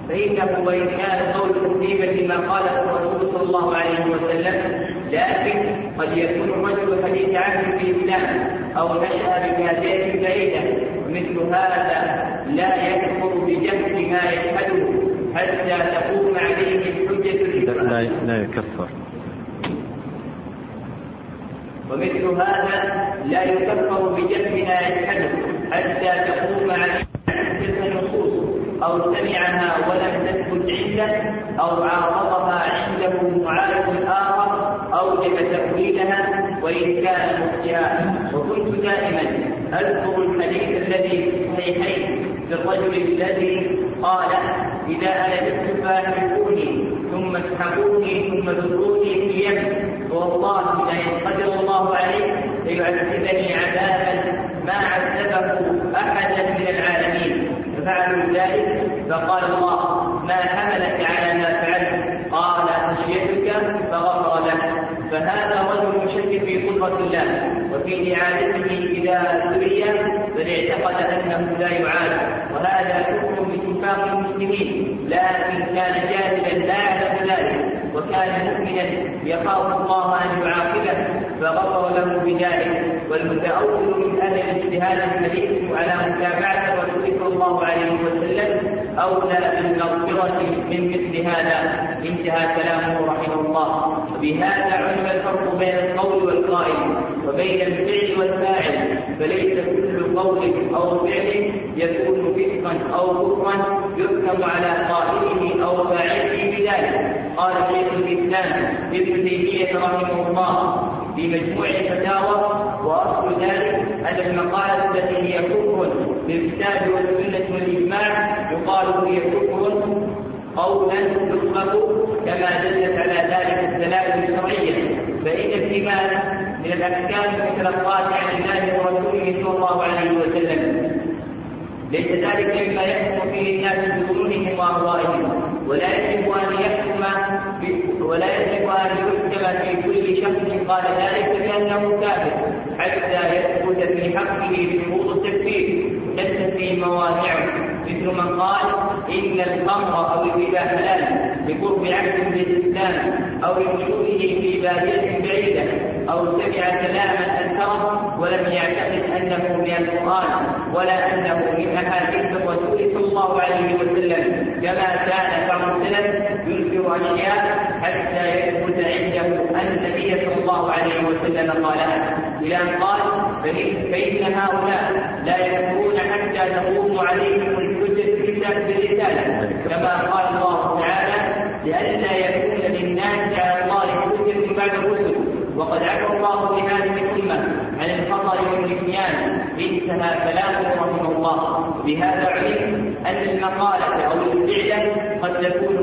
فإنه وإن كان قول تسليما لما قاله الرسول صلى الله عليه وسلم لكن قد يكون الرجل حديث عنه في الإسلام أو نشأ بكادات بعيدة مثل هذا لا يكفر بجهل ما يشهده حتى تقوم عليه الحجة لا, لا يكفر. ومثل هذا لا يكفر بجهل ما يشهده حتى تقوم أو سمعها ولم تثبت عنده أو عارضها عنده معارض آخر أوجب تأويلها وإن كان مخطئا وكنت دائما أذكر الحديث الذي في الصحيحين في الرجل الذي قال إذا ألدت فاحبوني ثم اسحبوني ثم ذروني في اليم والله لئن قدر الله عليه ليعذبني عذابا ما عذبه ففعلوا ذلك فقال الله ما حملك على ما فعلت؟ قال خشيتك فغفر له فهذا رجل يشك في قدرة الله وفي إعادته إذا سري بل اعتقد أنه لا يعاد. وهذا كفر باتفاق المسلمين لكن كان جاهلا لا يعلم ذلك وكان مؤمنا يخاف الله أن يعاقبه. فغفر له بذلك والمتأول من أهل الاجتهاد الحديث على متابعة الرسول صلى الله عليه وسلم أولى بالمغفرة من مثل هذا. انتهى كلامه رحمه الله. وبهذا علم الفرق بين القول والقائل وبين الفعل والفاعل. فليس كل قول أو فعل يكون فسقا أو كفرا يحكم على قائله أو فاعله بذلك. قال شيخ الإسلام ابن تيمية رحمه الله في مجموع الفتاوى وأصل ذلك أن المقالة التي هي كفر بالكتاب والسنة والإجماع يقال هي كفر قولا يطلق كما دلت على ذلك الدلاله الشرعية. فإن فيما من الأحكام المتلقاه عن الله ورسوله صلى الله عليه وسلم. ليس ذلك مما يحكم فيه الناس بظنونهم وأهوائهم ولا يجب أن يحكم ولا يجب أن في كل شخص قال ذلك بانه كافر حتى يثبت في حقه شروط التكفير تنتفي موانعه مثل من قال إن الخمر أو الربا حلال بقرب عهد بالاسلام أو لوجوده في بادية بعيدة أو سمع كلاما انكره ولم يعتقد أنه من القرآن ولا أنه من أحاديث الرسول صلى الله عليه وسلم كما كان بعض اشياء حتى يثبت عنده أن النبي صلى الله عليه وسلم قالها إلى أن قال فان هؤلاء لا يكفرون حتى تقوم عليهم الحجة بالرساله كما قال الله تعالى لئلا يكون للناس على الله حجة بعد الرسل. وقد عفى الله بهذه الأمة عن الخطأ والنسيان. انتهى كلامه رحمه الله. بهذا علم أن المقالة أو الفعل قد تكون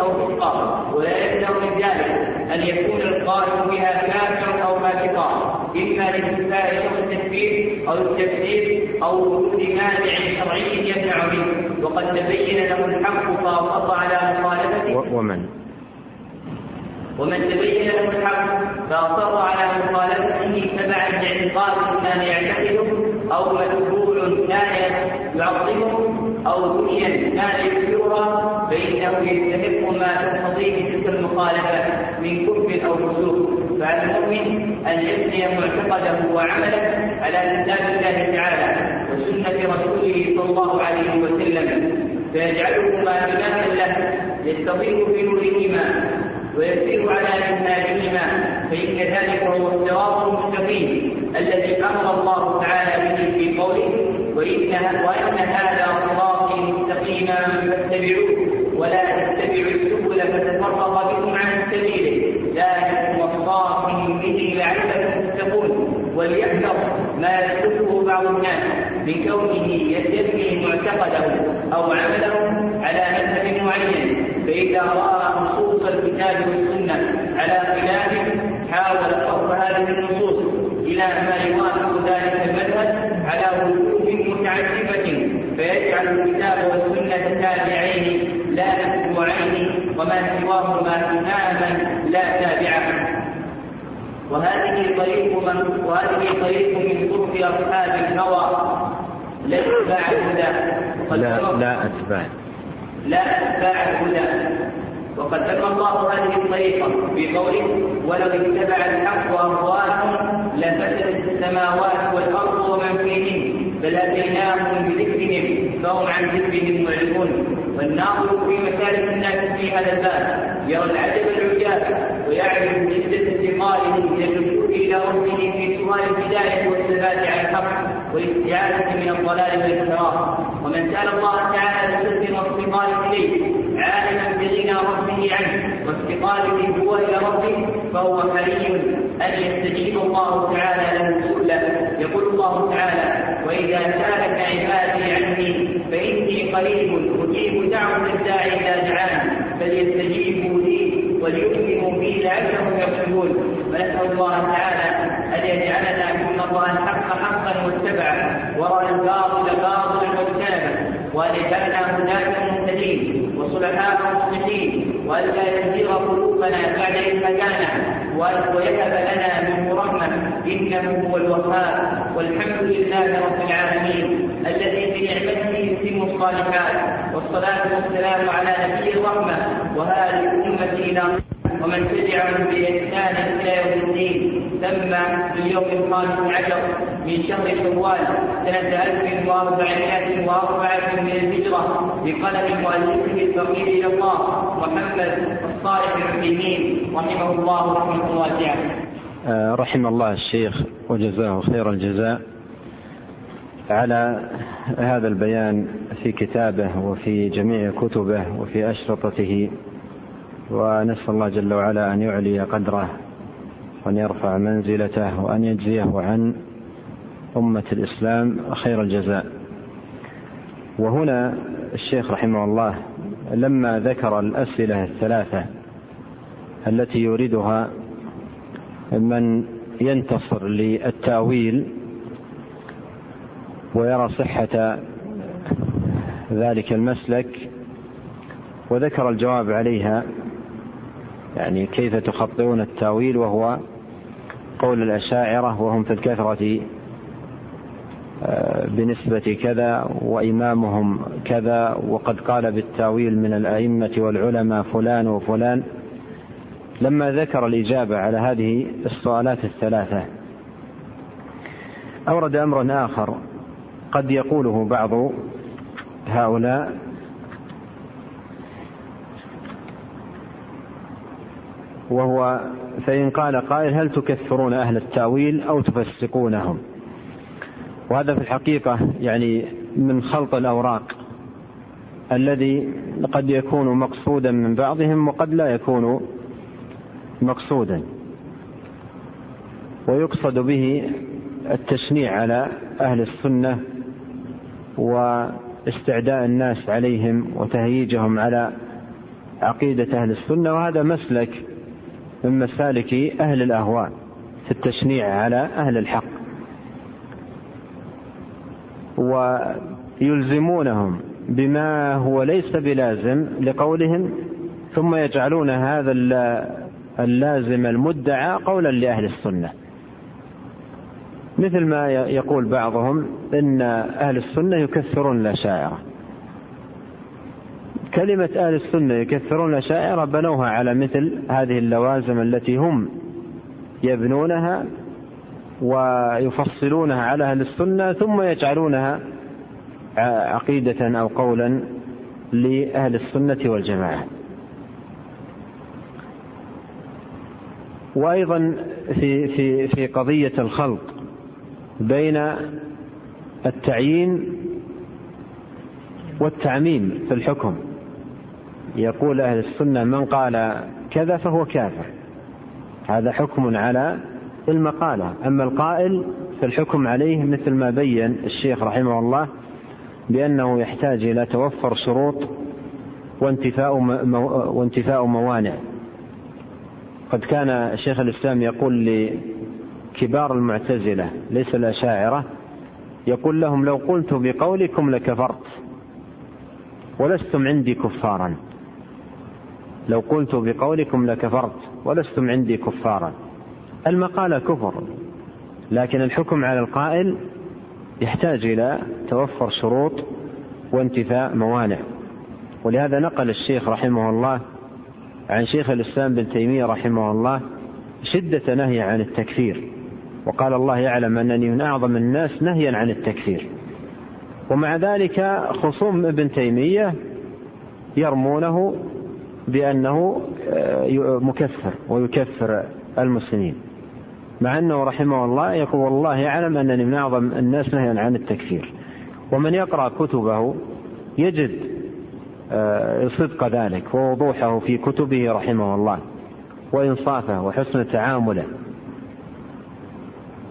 أو فسقا ولا يمنع من ذلك أن يكون القائل بها كافرا أو فاسقا إما لانتفاء شرط التكفير أو التكذيب أو وجود مانع شرعي يمنع منه وقد تبين له الحق فاصر على مخالفته. ومن؟ ومن تبين له الحق فأصر على مخالفته تبعا لاعتقاد كان يعتقده أو مجهول كان يعظمه أو دنيا كان فإنه يستحق ما تقتضيه تلك المخالفة من كفر أو فسوق. فعلى المؤمن أن يبني معتقده وعمله على كتاب الله تعالى وسنة رسوله صلى الله عليه وسلم. فيجعلهما إماما له يستضيف في نورهما ويسير على منهاجهما فإن ذلك هو الصراط المستقيم الذي أمر الله تعالى به في قوله وإن هذا صراطي مستقيما فاتبعوه. ولا تتبعوا السبل فتفرق بكم عن سبيله ذلك وصاكم به لعلكم تتقون. وليحذر ما يسبه بعض الناس من كونه يستبني معتقده أو عمله على مذهب معين. فإذا رأى نصوص الكتاب والسنة على خلاف حاول صرف هذه النصوص إلى ما يوافق ذلك المذهب على وجوه متعدده فيجعل الكتاب والسنة تابعين وما سواهما إماما لا تابعة. وهذه طريق من وهذه طريق من طرق أصحاب الهوى لا اتباع الهدى. لا لا أتباع. لا أتباع الهدى. وقد ذم الله هذه الطريقة بقوله ولو اتبع الحق أهواءهم لفسدت السماوات والأرض ومن فيهن بل أتيناهم بذكرهم فهم عن ذكرهم معرضون. والناظر في مسالك الناس في هذا الباب يرى العجب العجاب ويعرف شدة انتقاله من اللجوء إلى ربه في سؤال الهداية والثبات على الحق والاستعاذة من الضلال والانحراف. ومن سأل الله تعالى بصدق وافتقار إليه عالما بغنى ربه عنه وافتقاره هو إلى ربه فهو حري أن يستجيب الله تعالى له سؤله يقول الله تعالى وإذا سألك عبادي قريب أجيب دعوة الداعي إذا دعاني فليستجيبوا لي وليؤمنوا بي لعلهم يرشدون. ونسأل الله تعالى أن يجعلنا ممن رأى الحق حقا واتبعه ورأى الباطل باطلا واجتنبه وأن يجعلنا هداة مهتدين وصلحاء مصلحين وألا يزيغ قلوبنا بعد إذ هدانا ويهب لنا منه رحمة إنه هو الوهاب. والحمد لله رب العالمين الذي بنعمته الصالحات والصلاة والسلام على نبي الرحمة وهذه الأمة إلى ومن تبعهم بإحسان إلى يوم الدين. في اليوم الخامس عشر من شهر شوال سنة 1404 من الهجرة بقلم مؤلفه الفقير إلى الله محمد الصالح العثيمين رحمه الله رحمة واسعة. آه، رحم الله الشيخ وجزاه خير الجزاء. على هذا البيان في كتابه وفي جميع كتبه وفي أشرطته ونسأل الله جل وعلا أن يعلي قدره وأن يرفع منزلته وأن يجزيه عن أمة الإسلام خير الجزاء. وهنا الشيخ رحمه الله لما ذكر الأسئلة الثلاثة التي يريدها من ينتصر للتأويل ويرى صحة ذلك المسلك وذكر الجواب عليها يعني كيف تخطئون التأويل وهو قول الأشاعرة وهم في الكثرة آه، بنسبة كذا وإمامهم كذا وقد قال بالتأويل من الأئمة والعلماء فلان وفلان. لما ذكر الإجابة على هذه السؤالات الثلاثة أورد أمرا آخر. قد يقوله بعض هؤلاء وهو فإن قال قائل هل تكثرون أهل التأويل أو تفسقونهم؟ وهذا في الحقيقة يعني من خلط الأوراق الذي قد يكون مقصودا من بعضهم وقد لا يكون مقصودا. ويقصد به التشنيع على أهل السنة واستعداء الناس عليهم وتهييجهم على عقيدة أهل السنة وهذا مسلك من مسالك أهل الأهواء في التشنيع على أهل الحق. ويلزمونهم بما هو ليس بلازم لقولهم ثم يجعلون هذا اللازم المدعى قولا لأهل السنة. مثل ما يقول بعضهم إن أهل السنة يكثرون الأشاعرة. كلمة أهل السنة يكثرون الأشاعرة بنوها على مثل هذه اللوازم التي هم يبنونها ويفصلونها على أهل السنة ثم يجعلونها عقيدة أو قولا لأهل السنة والجماعة. وأيضا في في في قضية الخلط بين التعيين والتعميم في الحكم. يقول أهل السنة من قال كذا فهو كافر. هذا حكم على المقالة. أما القائل فالحكم عليه مثل ما بين الشيخ رحمه الله بأنه يحتاج إلى توفر شروط وانتفاء وانتفاء موانع. قد كان شيخ الإسلام يقول كبار المعتزلة ليس الأشاعرة يقول لهم لو قلت بقولكم لكفرت ولستم عندي كفارا. لو قلت بقولكم لكفرت ولستم عندي كفارا. المقالة كفر لكن الحكم على القائل يحتاج إلى توفر شروط وانتفاء موانع. ولهذا نقل الشيخ رحمه الله عن شيخ الإسلام بن تيمية رحمه الله شدة نهي عن التكفير. وقال الله يعلم أنني من أعظم الناس نهيا عن التكفير. ومع ذلك خصوم ابن تيمية يرمونه بأنه آه، مكفر ويكفر المسلمين. مع أنه رحمه الله يقول والله يعلم أنني من أعظم الناس نهيا عن التكفير. ومن يقرأ كتبه يجد آه، صدق ذلك ووضوحه في كتبه رحمه الله وإنصافه وحسن تعامله.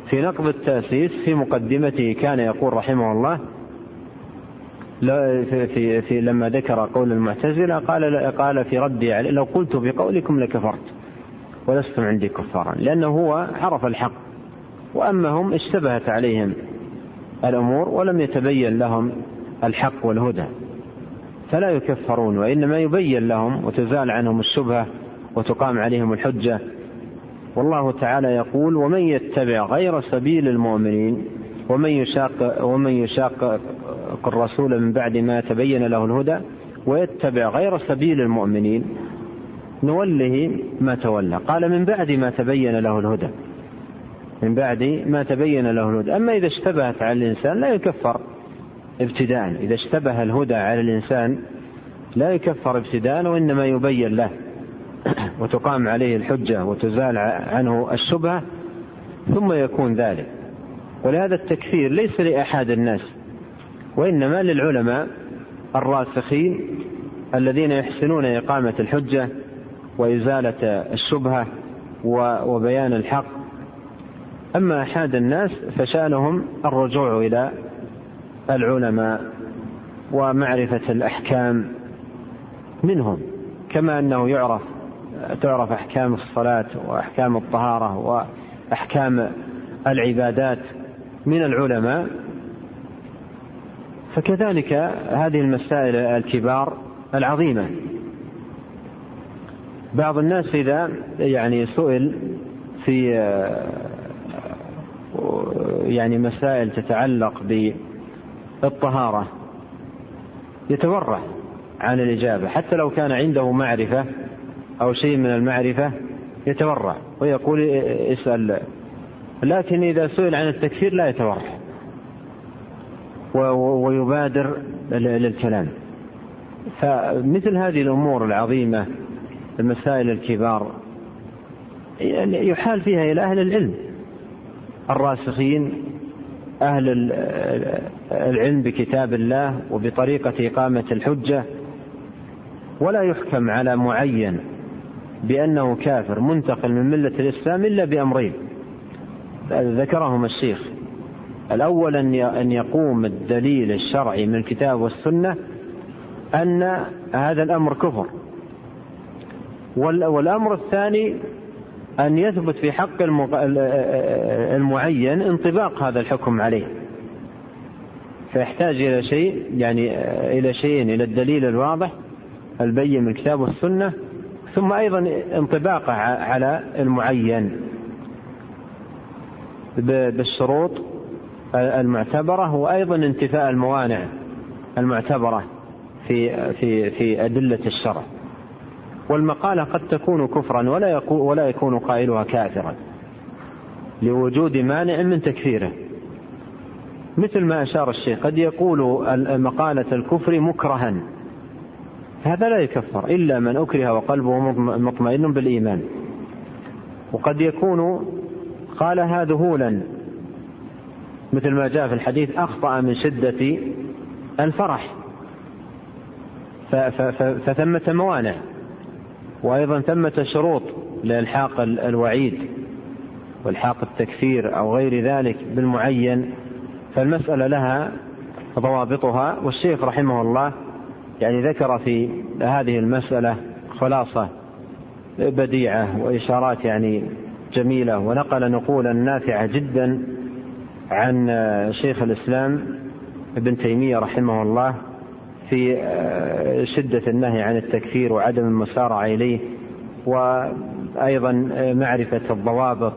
في نقض التأسيس في مقدمته كان يقول رحمه الله في, في لما ذكر قول المعتزلة قال قال في ردي عليه لو قلت بقولكم لكفرت ولستم عندي كفارا لأنه هو عرف الحق وأما هم اشتبهت عليهم الأمور ولم يتبين لهم الحق والهدى فلا يكفرون وإنما يبين لهم وتزال عنهم الشبهة وتقام عليهم الحجة والله تعالى يقول ومن يتبع غير سبيل المؤمنين ومن يشاق ومن يشاق الرسول من بعد ما تبين له الهدى ويتبع غير سبيل المؤمنين نوله ما تولى قال من بعد ما تبين له الهدى من بعد ما تبين له الهدى أما إذا اشتبهت على الإنسان لا يكفر ابتداء إذا اشتبه الهدى على الإنسان لا يكفر ابتداء وإنما يبين له. (clears throat) وتقام عليه الحجة وتزال عنه الشبهة ثم يكون ذلك. ولهذا التكفير ليس لأحد الناس وإنما للعلماء الراسخين الذين يحسنون إقامة الحجة وإزالة الشبهة وبيان الحق. أما أحد الناس فشأنهم الرجوع إلى العلماء ومعرفة الأحكام منهم كما أنه يعرف تعرف أحكام الصلاة وأحكام الطهارة وأحكام العبادات من العلماء فكذلك هذه المسائل الكبار العظيمة. بعض الناس إذا يعني سئل في يعني مسائل تتعلق بالطهارة يتورع عن الإجابة حتى لو كان عنده معرفة أو شيء من المعرفة يتورع ويقول اسأل. لكن إذا سئل عن التكفير لا يتورع. ويبادر للكلام. فمثل هذه الأمور العظيمة المسائل الكبار يحال فيها إلى أهل العلم. الراسخين أهل العلم بكتاب الله وبطريقة إقامة الحجة. ولا يحكم على معين. بأنه كافر منتقل من ملة الإسلام إلا بأمرين. ذكرهما الشيخ. الأول أن يقوم الدليل الشرعي من الكتاب والسنة أن هذا الأمر كفر. والأمر الثاني أن يثبت في حق المعين انطباق هذا الحكم عليه. فيحتاج إلى شيء يعني إلى شيئين إلى الدليل الواضح البين من الكتاب والسنة ثم أيضا انطباقه على المعين بالشروط المعتبرة وأيضا انتفاء الموانع المعتبرة في في في أدلة الشرع. والمقالة قد تكون كفرا ولا يكون ولا يكون قائلها كافرا لوجود مانع من تكفيره. مثل ما أشار الشيخ قد يقول مقالة الكفر مكرها. هذا لا يكفر إلا من أكره وقلبه مطمئن بالإيمان. وقد يكون قالها ذهولا مثل ما جاء في الحديث أخطأ من شدة الفرح. فثمة موانع. وأيضا ثمة شروط لإلحاق الوعيد والحاق التكفير أو غير ذلك بالمعين. فالمسألة لها ضوابطها والشيخ رحمه الله يعني ذكر في هذه المسألة خلاصة بديعة وإشارات يعني جميلة ونقل نقولا نافعة جدا عن شيخ الإسلام ابن تيمية رحمه الله في شدة النهي عن التكفير وعدم المسارعة إليه وأيضا معرفة الضوابط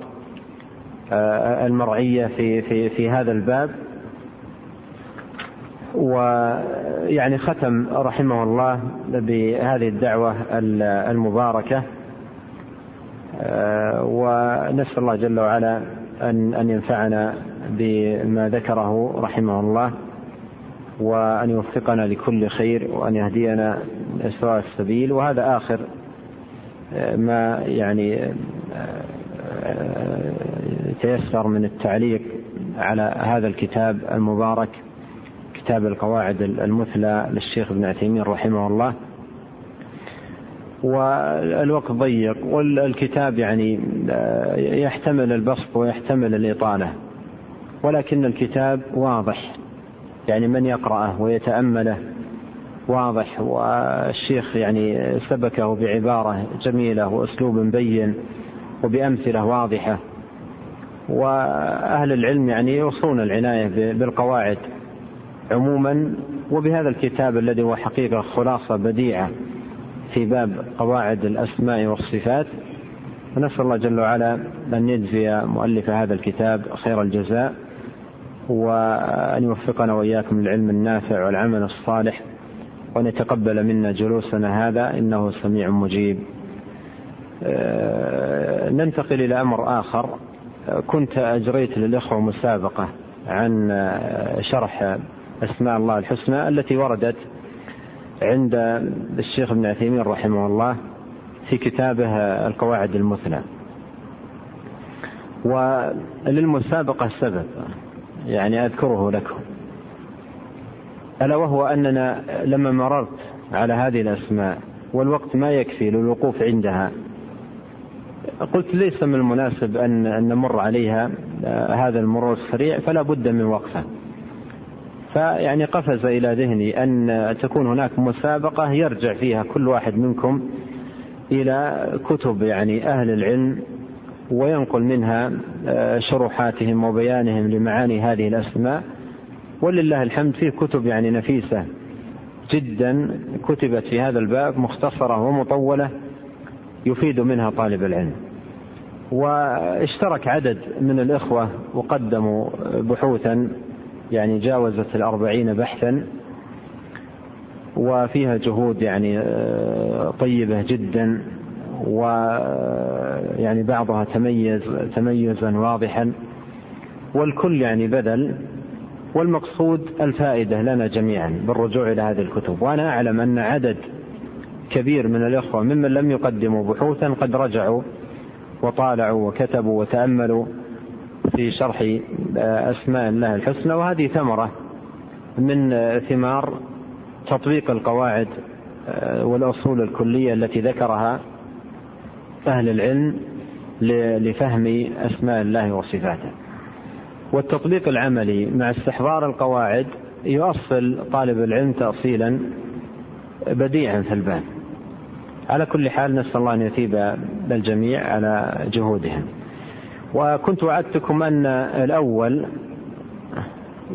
المرعية في في في هذا الباب. ويعني ختم رحمه الله بهذه الدعوة المباركة. ونسأل الله جل وعلا أن أن ينفعنا بما ذكره رحمه الله وأن يوفقنا لكل خير وأن يهدينا سواء السبيل. وهذا آخر ما يعني تيسر من التعليق على هذا الكتاب المبارك. كتاب القواعد المثلى للشيخ ابن عثيمين رحمه الله. والوقت ضيق والكتاب يعني يحتمل البسط ويحتمل الإطالة. ولكن الكتاب واضح. يعني من يقرأه ويتأمله واضح. والشيخ يعني سبكه بعبارة جميلة وأسلوب بين وبأمثلة واضحة. وأهل العلم يعني يوصون العناية بالقواعد. عموما وبهذا الكتاب الذي هو حقيقة خلاصة بديعة في باب قواعد الأسماء والصفات ونسأل الله جل وعلا أن يجزي مؤلف هذا الكتاب خير الجزاء وأن يوفقنا وإياكم للعلم النافع والعمل الصالح وأن يتقبل منا جلوسنا هذا إنه سميع مجيب. آه، ننتقل إلى أمر آخر. كنت أجريت للإخوة مسابقة عن شرح أسماء الله الحسنى التي وردت عند الشيخ ابن عثيمين رحمه الله في كتابه القواعد المثنى. وللمسابقة سبب يعني أذكره لكم. ألا وهو أننا لما مررت على هذه الأسماء والوقت ما يكفي للوقوف عندها قلت ليس من المناسب أن نمر عليها هذا المرور السريع فلا بد من وقفة فيعني قفز إلى ذهني أن تكون هناك مسابقة يرجع فيها كل واحد منكم إلى كتب يعني أهل العلم وينقل منها آه، شروحاتهم وبيانهم لمعاني هذه الأسماء. ولله الحمد فيه كتب يعني نفيسة جدا كتبت في هذا الباب مختصرة ومطولة يفيد منها طالب العلم. واشترك عدد من الإخوة وقدموا بحوثا يعني جاوزت الأربعين بحثا وفيها جهود يعني آه، طيبة جدا ويعني بعضها تميز تميزا واضحا والكل يعني بذل والمقصود الفائدة لنا جميعا بالرجوع إلى هذه الكتب. وأنا أعلم أن عدد كبير من الإخوة ممن لم يقدموا بحوثا قد رجعوا وطالعوا وكتبوا وتأملوا في شرح أسماء الله الحسنى وهذه ثمرة من ثمار تطبيق القواعد والأصول الكلية التي ذكرها أهل العلم لفهم أسماء الله وصفاته. والتطبيق العملي مع استحضار القواعد يؤصل طالب العلم تأصيلا بديعا في الباب على كل حال نسأل الله أن يثيب الجميع على جهودهم. وكنت وعدتكم أن الأول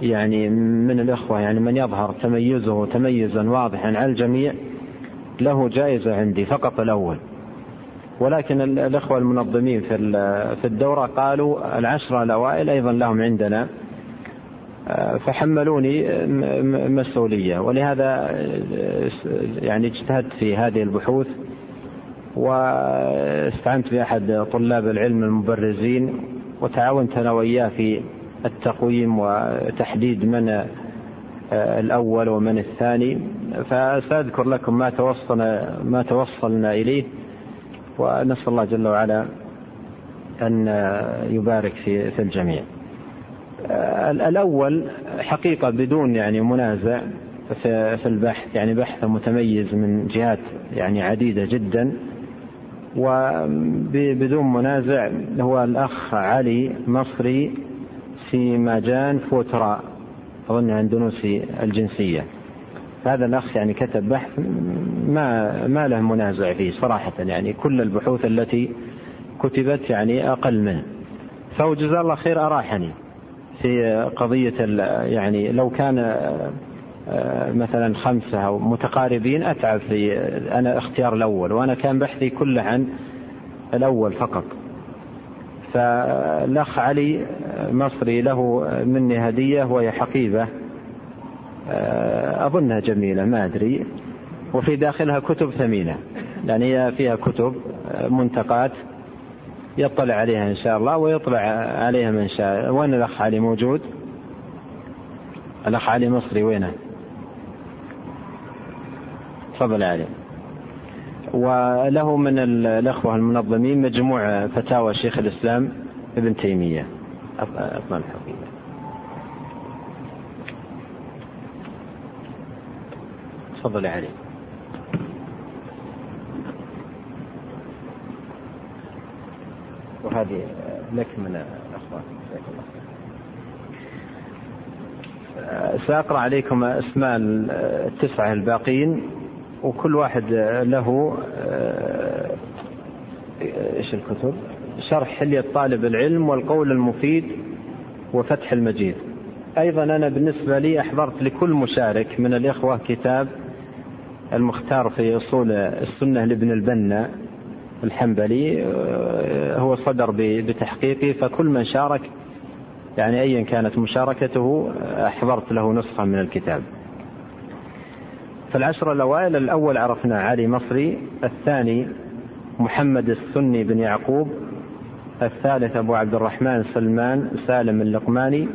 يعني من الإخوة يعني من يظهر تميزه تميزا واضحا على الجميع له جائزة عندي فقط الأول. ولكن الإخوة المنظمين في في الدورة قالوا العشرة الأوائل أيضا لهم عندنا فحملوني مسؤولية. ولهذا يعني اجتهدت في هذه البحوث. واستعنت بأحد طلاب العلم المبرزين وتعاونت أنا وإياه في التقويم وتحديد من الأول ومن الثاني فسأذكر لكم ما توصلنا ما توصلنا إليه ونسأل الله جل وعلا أن يبارك في في الجميع. الأول حقيقة بدون يعني منازع في البحث يعني بحث متميز من جهات يعني عديدة جدا وبدون منازع هو الأخ علي مصري في ماجان فوترا أظن اندونوسي الجنسية. هذا الأخ يعني كتب بحث ما ما له منازع فيه صراحة يعني كل البحوث التي كتبت يعني أقل منه. فهو جزاه الله خير أراحني في قضية يعني لو كان مثلا خمسة أو متقاربين أتعب في أنا اختيار الأول وأنا كان بحثي كله عن الأول فقط. فالأخ علي مصري له مني هدية وهي حقيبة. أظنها جميلة ما أدري. وفي داخلها كتب ثمينة يعني هي فيها كتب منتقات يطلع عليها إن شاء الله ويطلع عليها من شاء. وين الأخ علي؟ موجود؟ الأخ علي مصري وينه؟ تفضل علي. وله من الأخوة المنظمين مجموع فتاوى شيخ الإسلام ابن تيمية. أطلع الحقيقة تفضل علي. وهذه لك من الأخوان سأقرأ عليكم أسماء التسعة الباقين. وكل واحد له إيش الكتب؟ شرح حلية طالب العلم والقول المفيد وفتح المجيد. أيضا أنا بالنسبة لي أحضرت لكل مشارك من الإخوة كتاب المختار في أصول السنة لابن البنا الحنبلي هو صدر بتحقيقي فكل من شارك يعني ايا كانت مشاركته أحضرت له نسخة من الكتاب. فالعشرة الأوائل الأول عرفنا علي مصري الثاني محمد السني بن يعقوب الثالث أبو عبد الرحمن سلمان سالم اللقماني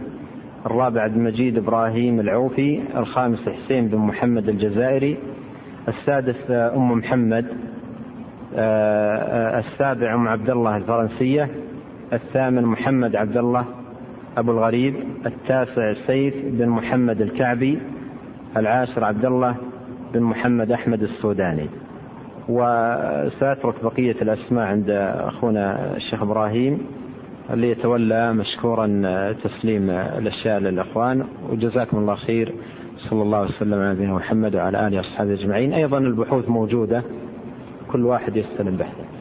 الرابع عبد المجيد إبراهيم العوفي الخامس حسين بن محمد الجزائري السادس أم محمد السابع أم عبد الله الفرنسية الثامن محمد عبد الله أبو الغريب التاسع سيف بن محمد الكعبي العاشر عبد الله بن محمد أحمد السوداني. وسأترك بقية الأسماء عند أخونا الشيخ إبراهيم اللي يتولى مشكورا تسليم الأشياء للأخوان. وجزاكم الله خير. صلى الله وسلم على نبينا محمد وعلى آله وأصحابه أجمعين. أيضا البحوث موجودة كل واحد يستلم بحثه.